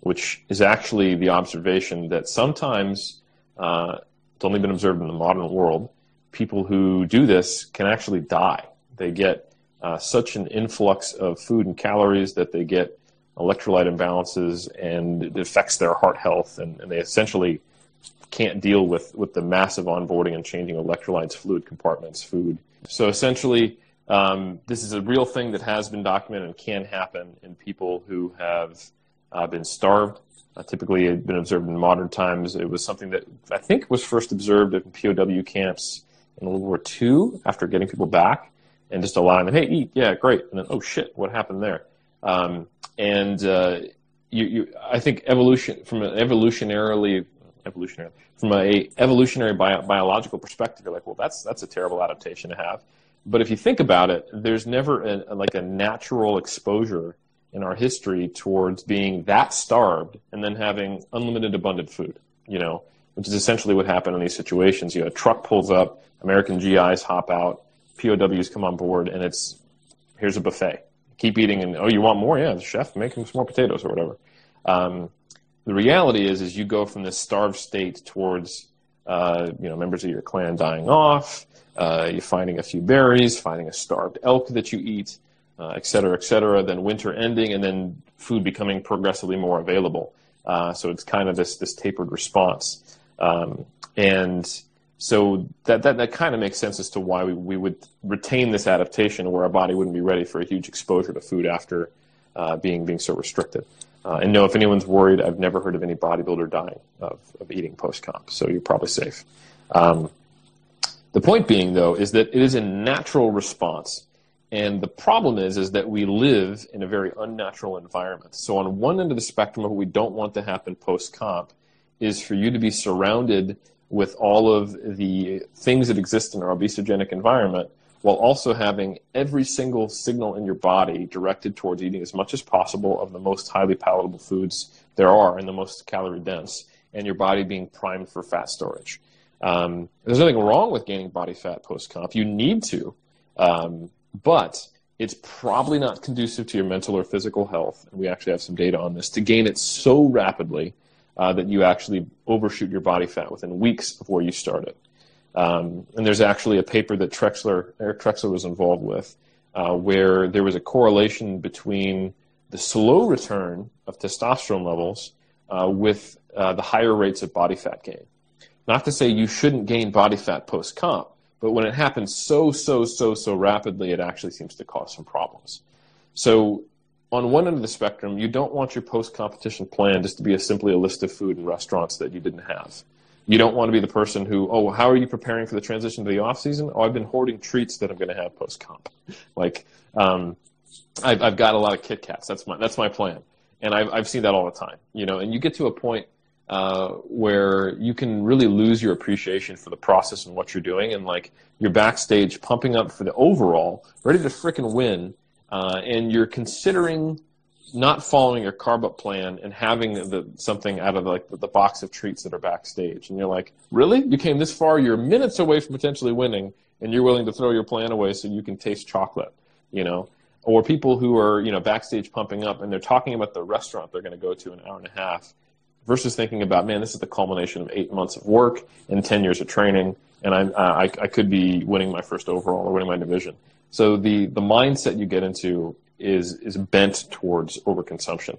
Speaker 3: which is actually the observation that sometimes uh, it's only been observed in the modern world. People who do this can actually die. They get uh, such an influx of food and calories that they get electrolyte imbalances and it affects their heart health, and, and they essentially can't deal with, with the massive onboarding and changing electrolytes, fluid compartments, food. So essentially, um, this is a real thing that has been documented and can happen in people who have uh, been starved. Uh, typically, had been observed in modern times. It was something that I think was first observed in POW camps in World War II after getting people back and just allowing them, hey, eat, yeah, great. And then, oh shit, what happened there? Um, and uh, you, you, I think evolution, from an evolutionarily, evolutionary, from a evolutionary bio, biological perspective, you're like, well, that's that's a terrible adaptation to have. But if you think about it, there's never a, like a natural exposure in our history towards being that starved and then having unlimited abundant food, you know, which is essentially what happened in these situations. You know, a truck pulls up, American GIs hop out, POWs come on board, and it's here's a buffet. Keep eating, and oh, you want more? Yeah, the chef, make some more potatoes or whatever. Um, the reality is, is you go from this starved state towards, uh, you know, members of your clan dying off, uh, you're finding a few berries, finding a starved elk that you eat, uh, et cetera, et cetera. Then winter ending, and then food becoming progressively more available. Uh, so it's kind of this this tapered response, um, and so that that, that kind of makes sense as to why we, we would retain this adaptation where our body wouldn't be ready for a huge exposure to food after uh, being being so restricted. Uh, and no, if anyone's worried, I've never heard of any bodybuilder dying of, of eating post comp, so you're probably safe. Um, the point being, though, is that it is a natural response. And the problem is, is that we live in a very unnatural environment. So on one end of the spectrum of what we don't want to happen post-comp is for you to be surrounded with all of the things that exist in our obesogenic environment while also having every single signal in your body directed towards eating as much as possible of the most highly palatable foods there are and the most calorie dense, and your body being primed for fat storage. Um, there's nothing wrong with gaining body fat post comp. You need to, um, but it's probably not conducive to your mental or physical health. And we actually have some data on this to gain it so rapidly uh, that you actually overshoot your body fat within weeks of where you started. Um, and there's actually a paper that Trexler, Eric Trexler was involved with, uh, where there was a correlation between the slow return of testosterone levels uh, with uh, the higher rates of body fat gain. Not to say you shouldn't gain body fat post comp, but when it happens so, so, so, so rapidly, it actually seems to cause some problems. So, on one end of the spectrum, you don't want your post competition plan just to be a, simply a list of food and restaurants that you didn't have. You don't want to be the person who, oh, how are you preparing for the transition to the off season? Oh, I've been hoarding treats that I'm going to have post comp. like, um, I've, I've got a lot of Kit Kats. That's my that's my plan, and I've I've seen that all the time. You know, and you get to a point uh, where you can really lose your appreciation for the process and what you're doing, and like you're backstage pumping up for the overall, ready to fricking win, uh, and you're considering not following your carb up plan and having the, something out of like the, the box of treats that are backstage, and you're like, really? You came this far? You're minutes away from potentially winning, and you're willing to throw your plan away so you can taste chocolate, you know? Or people who are you know backstage pumping up and they're talking about the restaurant they're going to go to an hour and a half versus thinking about, man, this is the culmination of eight months of work and 10 years of training, and I, I, I could be winning my first overall or winning my division. So the, the mindset you get into is, is bent towards overconsumption.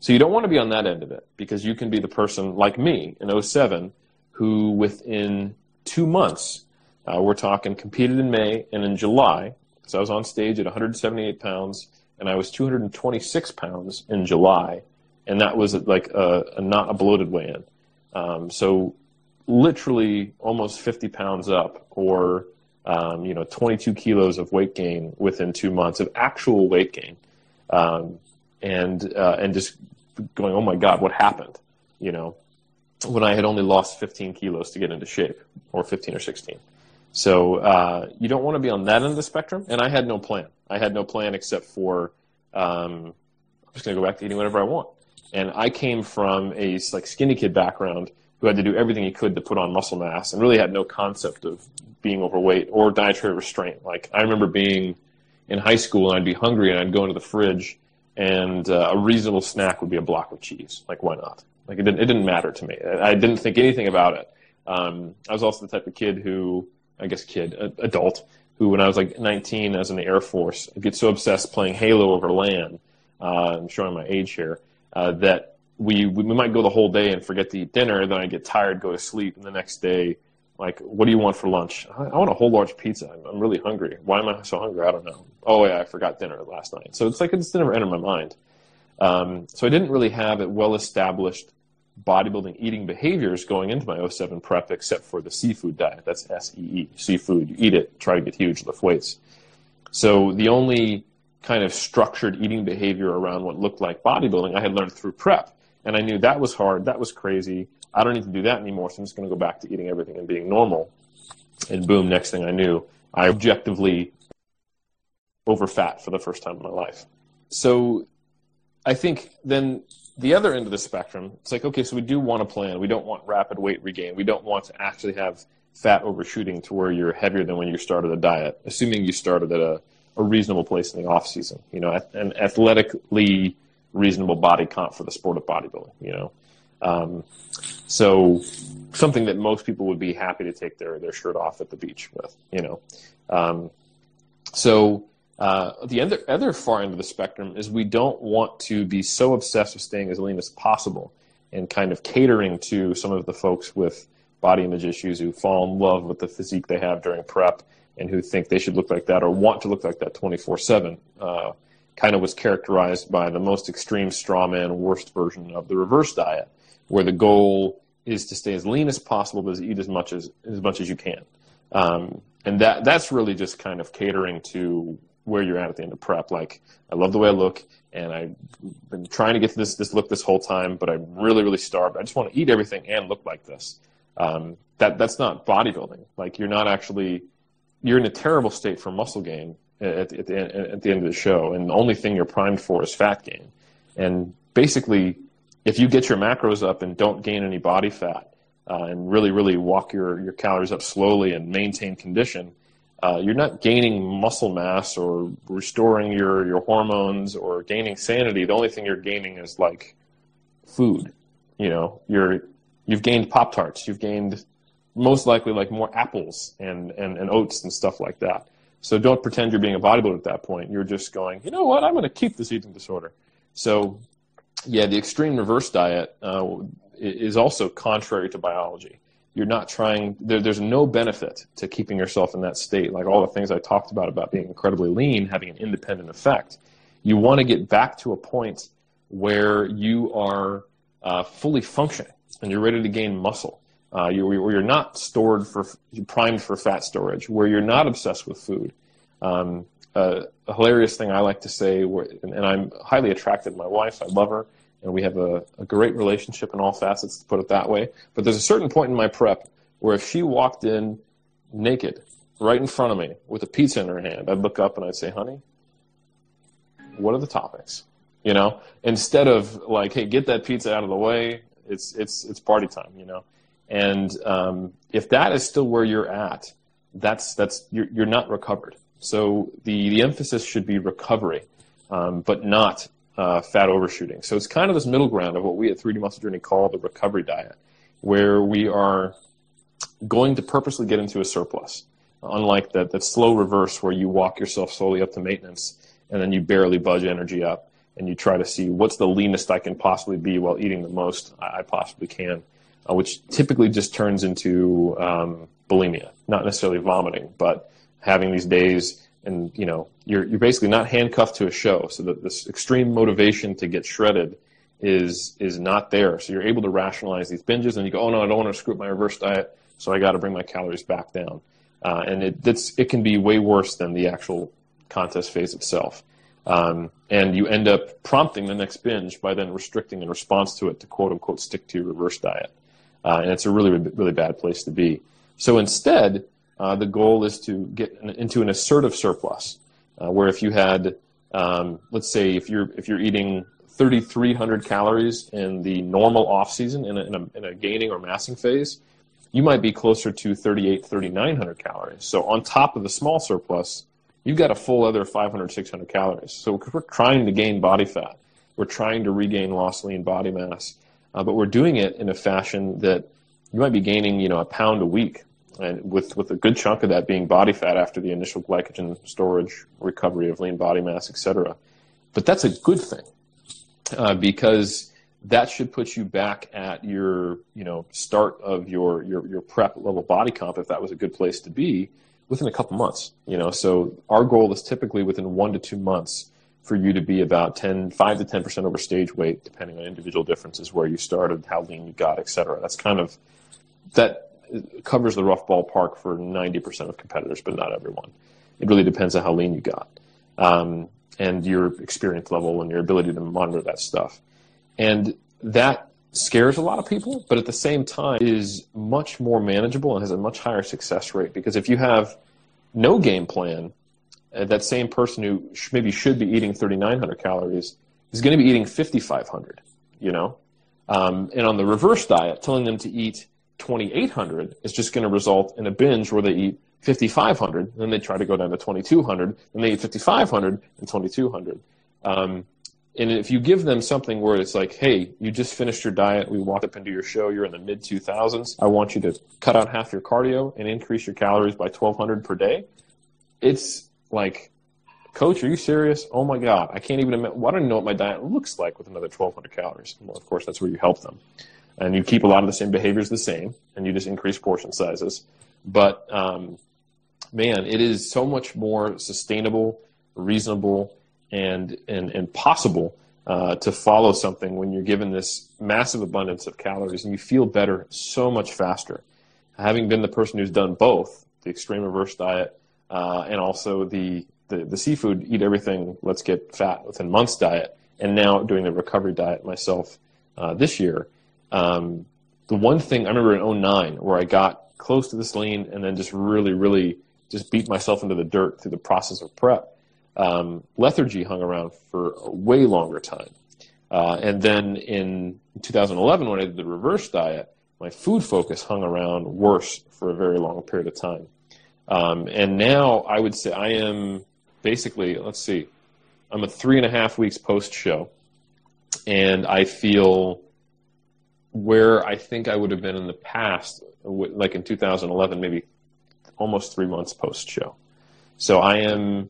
Speaker 3: So you don't want to be on that end of it because you can be the person like me in 07 who within two months, uh, we're talking competed in May and in July. So I was on stage at 178 pounds and I was 226 pounds in July and that was like a, a not a bloated weigh-in. Um, so literally almost 50 pounds up, or um, you know 22 kilos of weight gain within two months of actual weight gain, um, and uh, and just going, oh my god, what happened? You know, when I had only lost 15 kilos to get into shape, or 15 or 16. So uh, you don't want to be on that end of the spectrum. And I had no plan. I had no plan except for um, I'm just going to go back to eating whatever I want. And I came from a like skinny kid background who had to do everything he could to put on muscle mass and really had no concept of being overweight or dietary restraint. Like I remember being in high school and I'd be hungry and I'd go into the fridge and uh, a reasonable snack would be a block of cheese. Like why not? Like it didn't, it didn't matter to me. I didn't think anything about it. Um, I was also the type of kid who, I guess kid, adult, who when I was like 19, I was in the Air Force, I'd get so obsessed playing Halo over LAN. Uh, I'm showing my age here. Uh, that we we might go the whole day and forget to eat dinner. Then I get tired, go to sleep, and the next day, like, what do you want for lunch? I, I want a whole large pizza. I'm, I'm, really hungry. Why am I so hungry? I don't know. Oh yeah, I forgot dinner last night. So it's like it just never entered my mind. Um, so I didn't really have a well established bodybuilding eating behaviors going into my 07 prep except for the seafood diet. That's S-E-E, seafood. You eat it, try to get huge, lift weights. So the only kind of structured eating behavior around what looked like bodybuilding I had learned through prep. And I knew that was hard, that was crazy. I don't need to do that anymore, so I'm just going to go back to eating everything and being normal. And boom, next thing I knew, I objectively over fat for the first time in my life. So I think then the other end of the spectrum, it's like, okay, so we do want a plan. We don't want rapid weight regain. We don't want to actually have fat overshooting to where you're heavier than when you started a diet, assuming you started at a, a reasonable place in the off season, you know, an athletically reasonable body comp for the sport of bodybuilding, you know. Um, so something that most people would be happy to take their, their shirt off at the beach with, you know. Um, so uh, the other, other far end of the spectrum is we don't want to be so obsessed with staying as lean as possible and kind of catering to some of the folks with body image issues who fall in love with the physique they have during prep and who think they should look like that or want to look like that 24 uh, 7 kind of was characterized by the most extreme strawman worst version of the reverse diet where the goal is to stay as lean as possible but eat as much as as much as you can um, and that that's really just kind of catering to where you're at at the end of prep. Like, I love the way I look, and I've been trying to get this this look this whole time, but I'm really really starved. I just want to eat everything and look like this. Um, that that's not bodybuilding. Like, you're not actually you're in a terrible state for muscle gain at, at, the, at the end of the show, and the only thing you're primed for is fat gain. And basically, if you get your macros up and don't gain any body fat, uh, and really really walk your your calories up slowly and maintain condition uh, you're not gaining muscle mass or restoring your, your hormones or gaining sanity. The only thing you're gaining is like food. You know, you're you've gained Pop Tarts, you've gained most likely like more apples and, and, and oats and stuff like that. So don't pretend you're being a bodybuilder at that point. You're just going, you know what, I'm going to keep this eating disorder. So, yeah, the extreme reverse diet uh, is also contrary to biology you're not trying there, there's no benefit to keeping yourself in that state like all the things i talked about about being incredibly lean having an independent effect you want to get back to a point where you are uh, fully functioning and you're ready to gain muscle uh, you, where you're not stored for primed for fat storage where you're not obsessed with food um, uh, a hilarious thing i like to say and, and i'm highly attracted to my wife i love her and we have a, a great relationship in all facets, to put it that way. But there's a certain point in my prep where if she walked in naked right in front of me with a pizza in her hand, I'd look up and I'd say, honey, what are the toppings? You know, instead of like, hey, get that pizza out of the way. It's it's it's party time. You know, and um, if that is still where you're at, that's that's you're, you're not recovered. So the the emphasis should be recovery, um, but not uh, fat overshooting. So it's kind of this middle ground of what we at 3D Muscle Journey call the recovery diet, where we are going to purposely get into a surplus. Unlike that, that slow reverse where you walk yourself slowly up to maintenance and then you barely budge energy up and you try to see what's the leanest I can possibly be while eating the most I possibly can, uh, which typically just turns into um, bulimia, not necessarily vomiting, but having these days and you know you're you're basically not handcuffed to a show, so that this extreme motivation to get shredded is is not there. So you're able to rationalize these binges, and you go, oh no, I don't want to screw up my reverse diet, so I got to bring my calories back down. Uh, and it it can be way worse than the actual contest phase itself. Um, and you end up prompting the next binge by then restricting in response to it to quote unquote stick to your reverse diet. Uh, and it's a really really bad place to be. So instead, uh, the goal is to get into an assertive surplus, uh, where if you had, um, let's say, if you're if you're eating 3,300 calories in the normal off season in a, in, a, in a gaining or massing phase, you might be closer to 38, 3,900 calories. So on top of the small surplus, you've got a full other 500, 600 calories. So we're trying to gain body fat. We're trying to regain lost lean body mass, uh, but we're doing it in a fashion that you might be gaining, you know, a pound a week, and with with a good chunk of that being body fat after the initial glycogen storage, recovery of lean body mass, etc. But that's a good thing uh, because that should put you back at your you know start of your your your prep level body comp if that was a good place to be within a couple months you know so our goal is typically within one to two months for you to be about 10 5 to 10 percent over stage weight depending on individual differences where you started how lean you got et cetera. that's kind of that covers the rough ballpark for 90% of competitors but not everyone it really depends on how lean you got um, and your experience level and your ability to monitor that stuff and that scares a lot of people, but at the same time is much more manageable and has a much higher success rate because if you have no game plan, uh, that same person who sh- maybe should be eating 3,900 calories is going to be eating 5,500, you know? Um, and on the reverse diet, telling them to eat 2,800 is just going to result in a binge where they eat 5,500, then they try to go down to 2,200, and they eat 5,500 and 2,200. Um, and if you give them something where it's like, hey, you just finished your diet, we walked up into your show, you're in the mid 2000s, I want you to cut out half your cardio and increase your calories by 1200 per day. It's like, coach, are you serious? Oh my God, I can't even imagine. Well, I don't know what my diet looks like with another 1200 calories. Well, of course, that's where you help them. And you keep a lot of the same behaviors the same, and you just increase portion sizes. But um, man, it is so much more sustainable, reasonable, and and, and possible uh, to follow something when you're given this massive abundance of calories and you feel better so much faster. Having been the person who's done both, the extreme reverse diet uh, and also the, the, the seafood, eat everything, let's get fat within months diet, and now doing the recovery diet myself uh, this year. Um, the one thing I remember in 09 where I got close to this lean and then just really, really just beat myself into the dirt through the process of prep um, lethargy hung around for a way longer time. Uh, and then in 2011, when I did the reverse diet, my food focus hung around worse for a very long period of time. Um, and now I would say I am basically, let's see, I'm a three and a half weeks post show, and I feel where I think I would have been in the past, like in 2011, maybe almost three months post show. So I am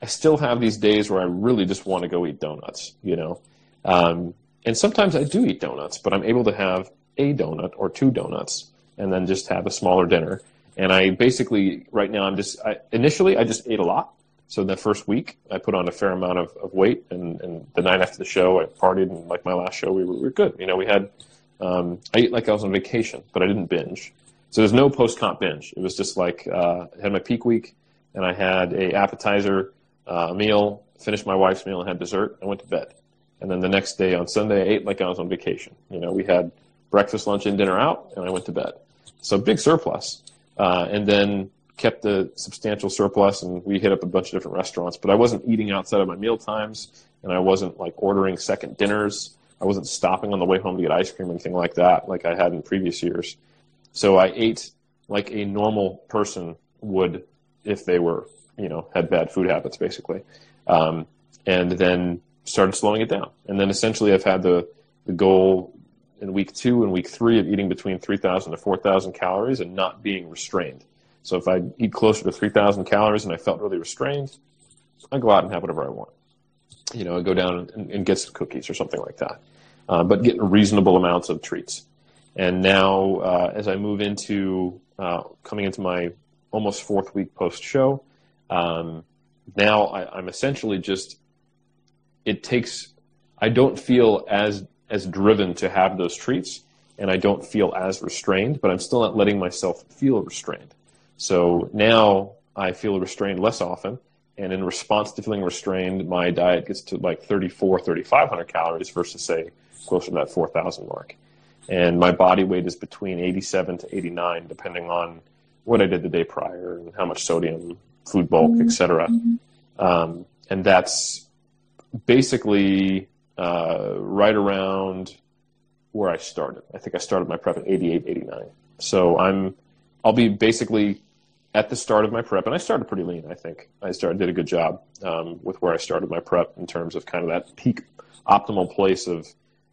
Speaker 3: I still have these days where I really just want to go eat donuts, you know. Um, and sometimes I do eat donuts, but I'm able to have a donut or two donuts and then just have a smaller dinner. And I basically, right now, I'm just, I, initially, I just ate a lot. So the first week, I put on a fair amount of, of weight. And, and the night after the show, I partied. And like my last show, we were, we were good. You know, we had, um, I ate like I was on vacation, but I didn't binge. So there's no post comp binge. It was just like, uh, I had my peak week and I had a appetizer uh, a meal, finished my wife's meal, and had dessert. I went to bed. And then the next day on Sunday, I ate like I was on vacation. You know, we had breakfast, lunch, and dinner out, and I went to bed. So big surplus. Uh, and then kept the substantial surplus, and we hit up a bunch of different restaurants. But I wasn't eating outside of my meal times, and I wasn't like ordering second dinners. I wasn't stopping on the way home to get ice cream or anything like that, like I had in previous years. So I ate like a normal person would if they were you know had bad food habits basically, um, and then started slowing it down. And then essentially, I've had the the goal in week two and week three of eating between 3,000 to 4,000 calories and not being restrained. So if I eat closer to 3,000 calories and I felt really restrained, I go out and have whatever I want. You know, I go down and, and get some cookies or something like that, uh, but getting reasonable amounts of treats. And now, uh, as I move into uh, coming into my almost fourth week post show, um, now I, I'm essentially just it takes I don't feel as as driven to have those treats and I don't feel as restrained, but I'm still not letting myself feel restrained. So now I feel restrained less often. And in response to feeling restrained, my diet gets to like 34, 3,500 calories versus say closer to that 4,000 mark. and my body weight is between 87 to 89, depending on what I did the day prior and how much sodium, food bulk, mm-hmm. etc. Um, and that's basically uh, right around where I started. I think I started my prep in 88, 89. So I'm, I'll be basically at the start of my prep, and I started pretty lean. I think I started did a good job um, with where I started my prep in terms of kind of that peak optimal place of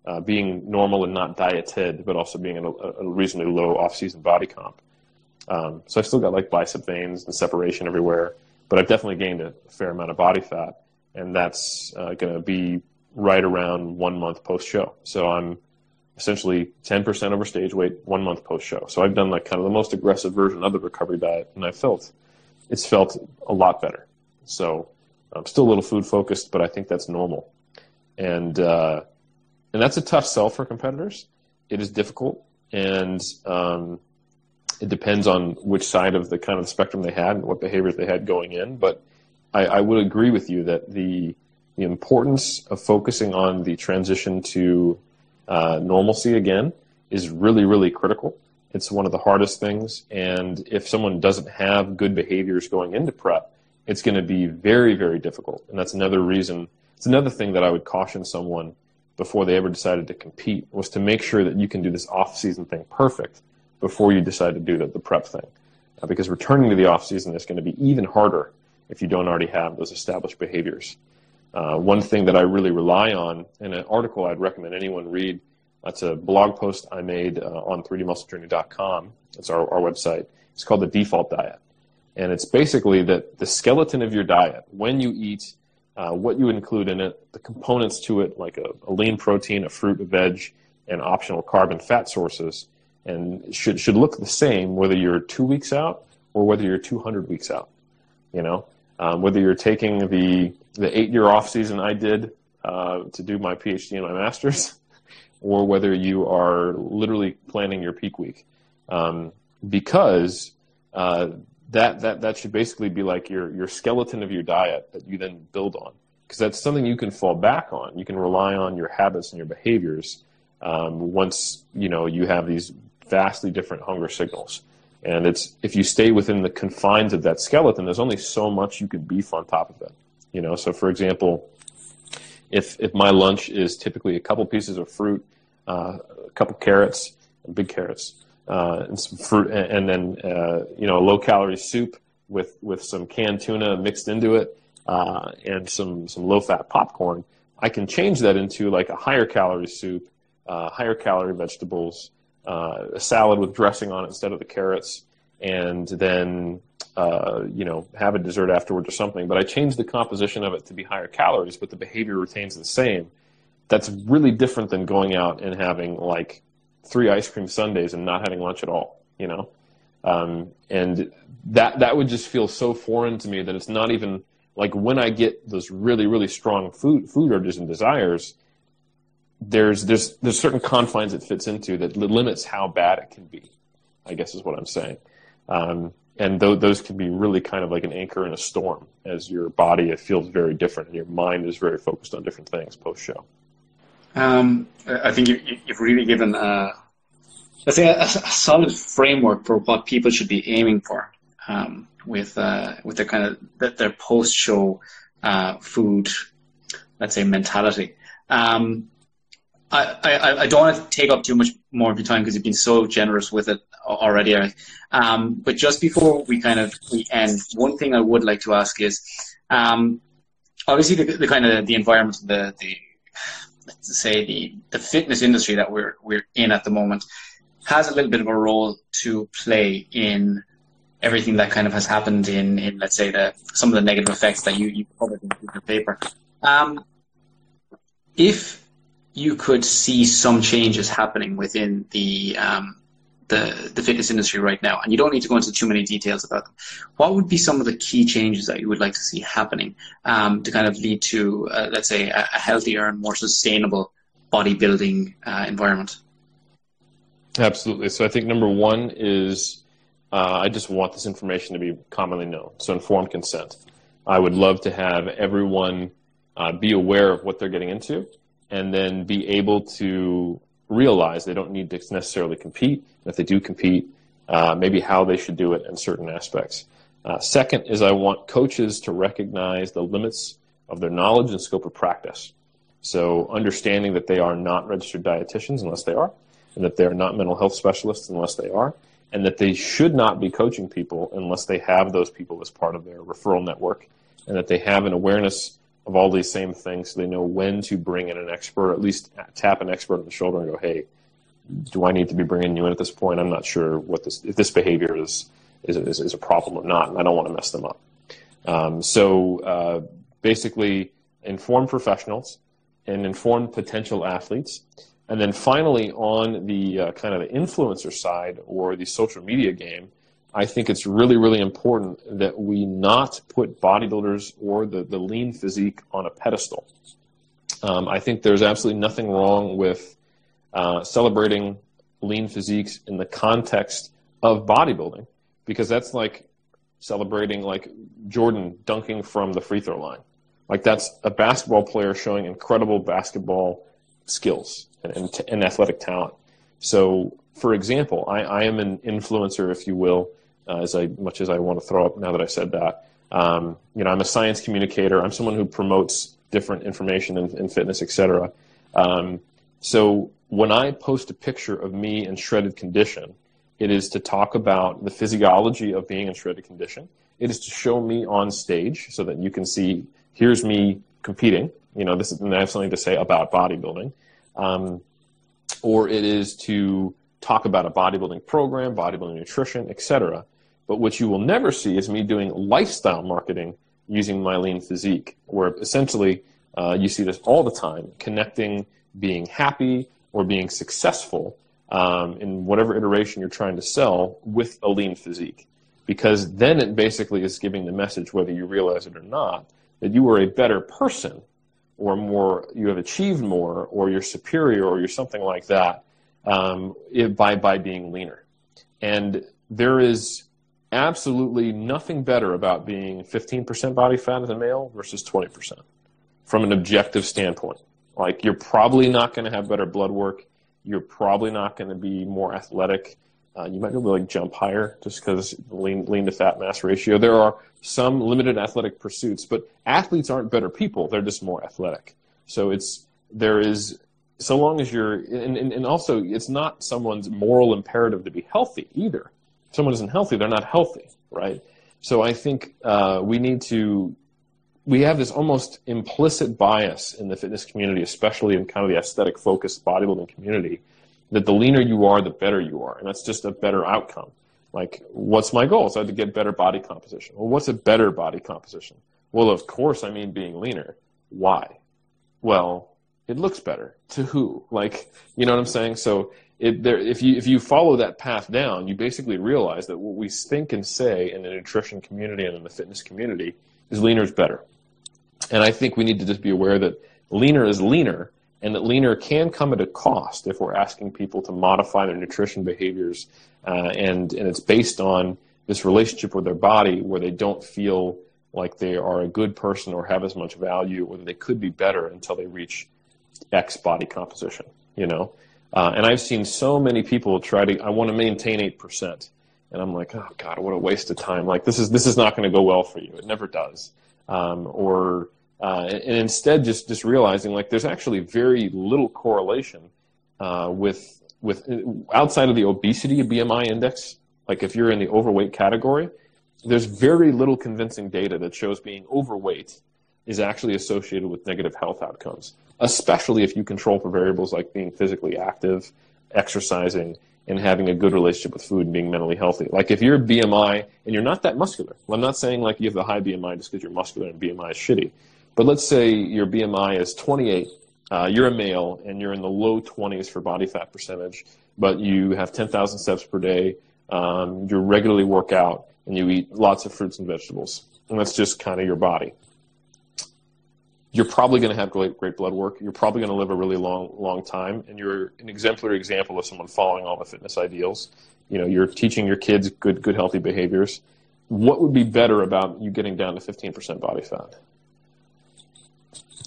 Speaker 3: uh, being normal and not dieted, but also being in a, a reasonably low off-season body comp. Um, so I still got like bicep veins and separation everywhere, but I've definitely gained a fair amount of body fat, and that's uh, going to be right around one month post show. So I'm essentially 10% over stage weight one month post show. So I've done like kind of the most aggressive version of the recovery diet, and I felt it's felt a lot better. So I'm still a little food focused, but I think that's normal. And uh, and that's a tough sell for competitors. It is difficult, and um, it depends on which side of the kind of spectrum they had and what behaviors they had going in. But I, I would agree with you that the the importance of focusing on the transition to uh, normalcy again is really really critical. It's one of the hardest things, and if someone doesn't have good behaviors going into prep, it's going to be very very difficult. And that's another reason. It's another thing that I would caution someone before they ever decided to compete was to make sure that you can do this off season thing perfect before you decide to do the, the prep thing. Uh, because returning to the off season is going to be even harder if you don't already have those established behaviors. Uh, one thing that I really rely on, in an article I'd recommend anyone read, that's a blog post I made uh, on 3dmusclejourney.com. It's our, our website. It's called the default diet. And it's basically that the skeleton of your diet, when you eat, uh, what you include in it, the components to it, like a, a, lean protein, a fruit, a veg, and optional carb and fat sources, and should should look the same whether you're two weeks out or whether you're 200 weeks out. You know, um, whether you're taking the the eight year off season I did uh, to do my PhD and my master's, or whether you are literally planning your peak week, um, because uh, that that that should basically be like your your skeleton of your diet that you then build on because that's something you can fall back on. You can rely on your habits and your behaviors um, once you know you have these vastly different hunger signals. And it's if you stay within the confines of that skeleton, there's only so much you can beef on top of it. You know, so for example, if if my lunch is typically a couple pieces of fruit, uh, a couple carrots, big carrots, uh, and some fruit, and, then uh, you know a low calorie soup with with some canned tuna mixed into it, uh, and some some low fat popcorn. I can change that into like a higher calorie soup, uh, higher calorie vegetables, uh, a salad with dressing on it instead of the carrots, and then uh, you know have a dessert afterwards or something. But I change the composition of it to be higher calories, but the behavior retains the same. That's really different than going out and having like three ice cream sundaes and not having lunch at all, you know? Um, and that, that would just feel so foreign to me that it's not even like when I get those really, really strong food, food urges and desires, there's, there's, there's certain confines it fits into that limits how bad it can be, I guess is what I'm saying. Um, and th- those can be really kind of like an anchor in a storm. As your body it feels very different and your mind is very focused on different things post show
Speaker 2: um, I think you, have really given, a, let's say, a, a, solid framework for what people should be aiming for um, with uh, with their kind of their post show uh, food, let's say, mentality. Um, I, I, I, don't want to take up too much more of your time because you've been so generous with it already, Eric. Um, but just before we kind of we end, one thing I would like to ask is, um, obviously the, the, kind of the environment, the the to say the, the fitness industry that we're we're in at the moment has a little bit of a role to play in everything that kind of has happened in, in let's say the some of the negative effects that you, you covered in your paper. Um, if you could see some changes happening within the um, the, the fitness industry right now, and you don't need to go into too many details about them. What would be some of the key changes that you would like to see happening um, to kind of lead to, uh, let's say, a, a, healthier and more sustainable bodybuilding uh, environment?
Speaker 3: Absolutely. So I think number one is uh, I just want this information to be commonly known. So informed consent. I would love to have everyone uh, be aware of what they're getting into and then be able to realize they don't need to necessarily compete. And if they do compete, uh, maybe how they should do it in certain aspects. Uh, second is I want coaches to recognize the limits of their knowledge and scope of practice. So understanding that they are not registered dietitians unless they are, and that they are not mental health specialists unless they are, and that they should not be coaching people unless they have those people as part of their referral network, and that they have an awareness of all these same things so they know when to bring in an expert, at least tap an expert on the shoulder and go, hey, do I need to be bringing you in at this point? I'm not sure what this, if this behavior is, is, is, is a problem or not, and I don't want to mess them up. Um, so uh, basically, inform professionals and inform potential athletes. And then finally, on the uh, kind of the influencer side or the social media game, I think it's really, really important that we not put bodybuilders or the, the lean physique on a pedestal. Um, I think there's absolutely nothing wrong with uh, celebrating lean physiques in the context of bodybuilding because that's like celebrating like Jordan dunking from the free throw line. Like that's a basketball player showing incredible basketball skills and, and, and athletic talent. So, for example, I, I, am an influencer, if you will, uh, as I, much as I want to throw up now that I said that. Um, you know, I'm a science communicator. I'm someone who promotes different information and, and fitness, etc. Um, so when I post a picture of me in shredded condition, it is to talk about the physiology of being in shredded condition. It is to show me on stage so that you can see here's me competing. You know, this is, and I have something to say about bodybuilding. Um, or it is to talk about a bodybuilding program, bodybuilding nutrition, etc. But what you will never see is me doing lifestyle marketing using my lean physique, where essentially uh, you see this all the time, connecting being happy or being successful um, in whatever iteration you're trying to sell with a lean physique. Because then it basically is giving the message, whether you realize it or not, that you are a better person or more, you have achieved more, or you're superior, or you're something like that um, by, by being leaner. And there is absolutely nothing better about being 15% body fat as a male versus 20% from an objective standpoint. Like, you're probably not going to have better blood work. You're probably not going to be more athletic. Uh, you might be able to like jump higher just because lean, lean to fat mass ratio. There are some limited athletic pursuits, but athletes aren't better people. They're just more athletic. So it's, there is, so long as you're, and, and, and also it's not someone's moral imperative to be healthy either. Someone isn't healthy, they're not healthy, right? So I think uh, we need to, we have this almost implicit bias in the fitness community, especially in kind of the aesthetic focused bodybuilding community, that the leaner you are, the better you are. And that's just a better outcome. Like, what's my goal? So I have to get better body composition. Well, what's a better body composition? Well, of course, I mean being leaner. Why? Well, it looks better. To who? Like, you know what I'm saying? So it, there, if you if you follow that path down, you basically realize that what we think and say in the nutrition community and in the fitness community is leaner is better. And I think we need to just be aware that leaner is leaner, and that leaner can come at a cost if we're asking people to modify their nutrition behaviors, uh, and and it's based on this relationship with their body where they don't feel like they are a good person or have as much value, or they could be better until they reach X body composition. You know, uh, and I've seen so many people try to. I want to maintain eight percent, and I'm like, oh god, what a waste of time! Like this is this is not going to go well for you. It never does. Um, or uh, and, instead just just realizing like there's actually very little correlation uh, with with outside of the obesity BMI index. Like if you're in the overweight category, there's very little convincing data that shows being overweight is actually associated with negative health outcomes, especially if you control for variables like being physically active, exercising, and having a good relationship with food and being mentally healthy. Like if you're BMI and you're not that muscular, well, I'm not saying like you have the high BMI just because you're muscular and BMI is shitty. But let's say your BMI is 28, uh, you're a male, and you're in the low 20s for body fat percentage, but you have 10,000 steps per day, um, you regularly work out, and you eat lots of fruits and vegetables. And that's just kind of your body. You're probably going to have great, great blood work. You're probably going to live a really long, long time, and you're an exemplary example of someone following all the fitness ideals. You know, you're teaching your kids good, good, healthy behaviors. What would be better about you getting down to 15% body fat?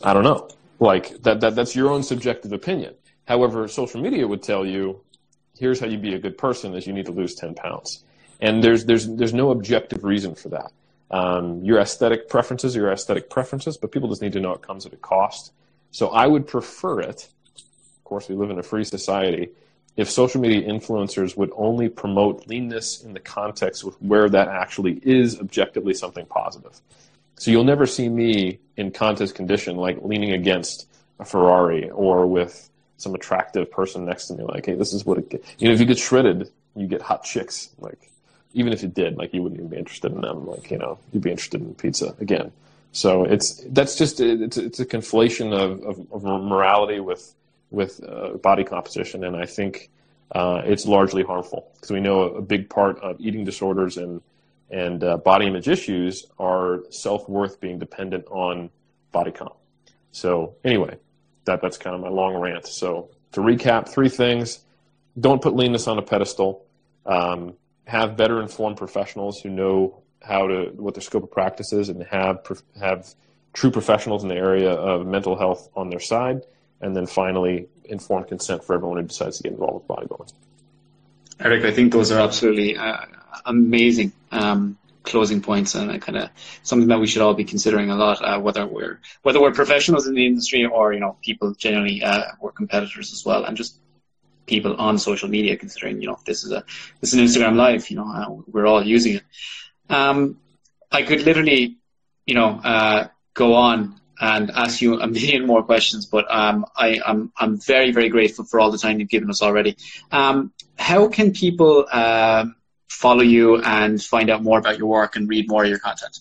Speaker 3: I don't know. Like that, that that's your own subjective opinion. However, social media would tell you, here's how you be a good person is you need to lose 10 pounds. And there's, there's, there's no objective reason for that. Um, your aesthetic preferences your aesthetic preferences, but people just need to know it comes at a cost. So I would prefer it. Of course, we live in a free society. If social media influencers would only promote leanness in the context with where that actually is objectively something positive. So you'll never see me in contest condition like leaning against a Ferrari or with some attractive person next to me like, hey, this is what it gets. You know, if you get shredded, you get hot chicks. Like, even if you did, like, you wouldn't even be interested in them. Like, you know, you'd be interested in pizza again. So it's that's just it's it's a conflation of, of, of morality with with uh, body composition, and I think uh, it's largely harmful because we know a, big part of eating disorders and and uh, body image issues are self worth being dependent on body comp. So anyway, that that's kind of my long rant. So to recap, three things: don't put leanness on a pedestal. Um, have better informed professionals who know how to what their scope of practice is, and have have true professionals in the area of mental health on their side. And then finally, informed consent for everyone who decides to get involved with bodybuilding.
Speaker 2: Eric, I think those are absolutely uh, amazing um, closing points and kind of something that we should all be considering a lot, uh, whether we're whether we're professionals in the industry or you know people generally uh, we're competitors as well, and just people on social media considering you know this is a this is an Instagram live, you know we're all using it. Um, I could literally, you know, uh, go on and ask you a million more questions, but um, I, am I'm, I'm very very grateful for all the time you've given us already. Um, how can people uh, follow you and find out more about your work and read more of your content?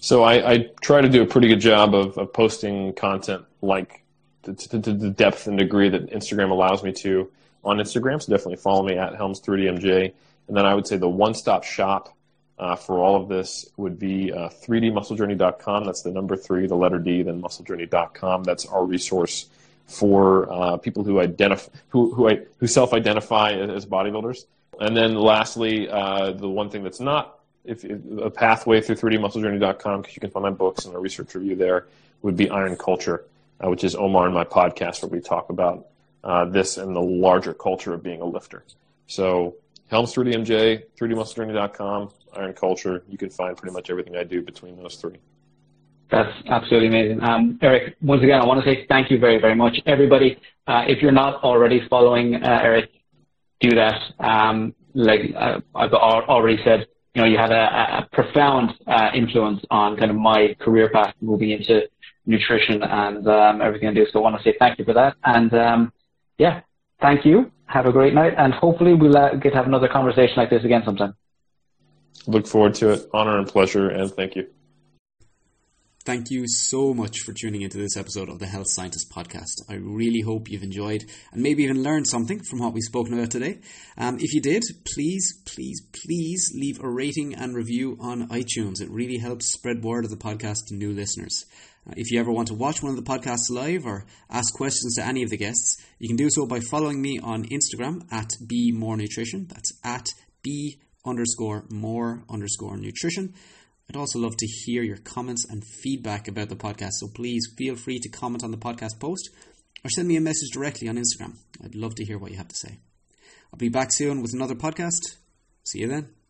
Speaker 3: So I, I try to do a pretty good job of, of posting content like to, to, the depth and degree that Instagram allows me to on Instagram. So definitely follow me at Helms3DMJ. And then I would say the one-stop shop uh, for all of this would be uh, 3dmusclejourney.com. That's the number three, the letter D, then musclejourney.com. That's our resource for uh, people who identify who who, who self-identify as bodybuilders. And then lastly, uh, the one thing that's not if, if a pathway through 3dmusclejourney.com because you can find my books and a research review there would be Iron Culture, uh, which is Omar and my podcast where we talk about uh, this and the larger culture of being a lifter. So Helms 3DMJ, 3dmusclejourney.com, Iron Culture. You can find pretty much everything I do between those three.
Speaker 2: That's absolutely amazing. Um, Eric, once again, I want to say thank you very, very much. Everybody, uh, if you're not already following uh, Eric, do that. Um, like uh, I've already said, you know, you had a, a profound uh, influence on kind of my career path moving into nutrition and um, everything I do. So I want to say thank you for that. And um, yeah, thank you. Have a great night, and hopefully we'll uh, get to have another conversation like this again sometime.
Speaker 3: Look forward to it. Honor and pleasure, and thank you.
Speaker 1: Thank you so much for tuning into this episode of the Health Scientist Podcast. I really hope you've enjoyed and maybe even learned something from what we've spoken about today. Um, if you did, please, please, please leave a rating and review on iTunes. It really helps spread word of the podcast to new listeners. Uh, if you ever want to watch one of the podcasts live or ask questions to any of the guests, you can do so by following me on Instagram at Be More Nutrition. That's at B underscore more underscore nutrition. I'd also love to hear your comments and feedback about the podcast, so please feel free to comment on the podcast post or send me a message directly on Instagram. I'd love to hear what you have to say. I'll be back soon with another podcast. See you then.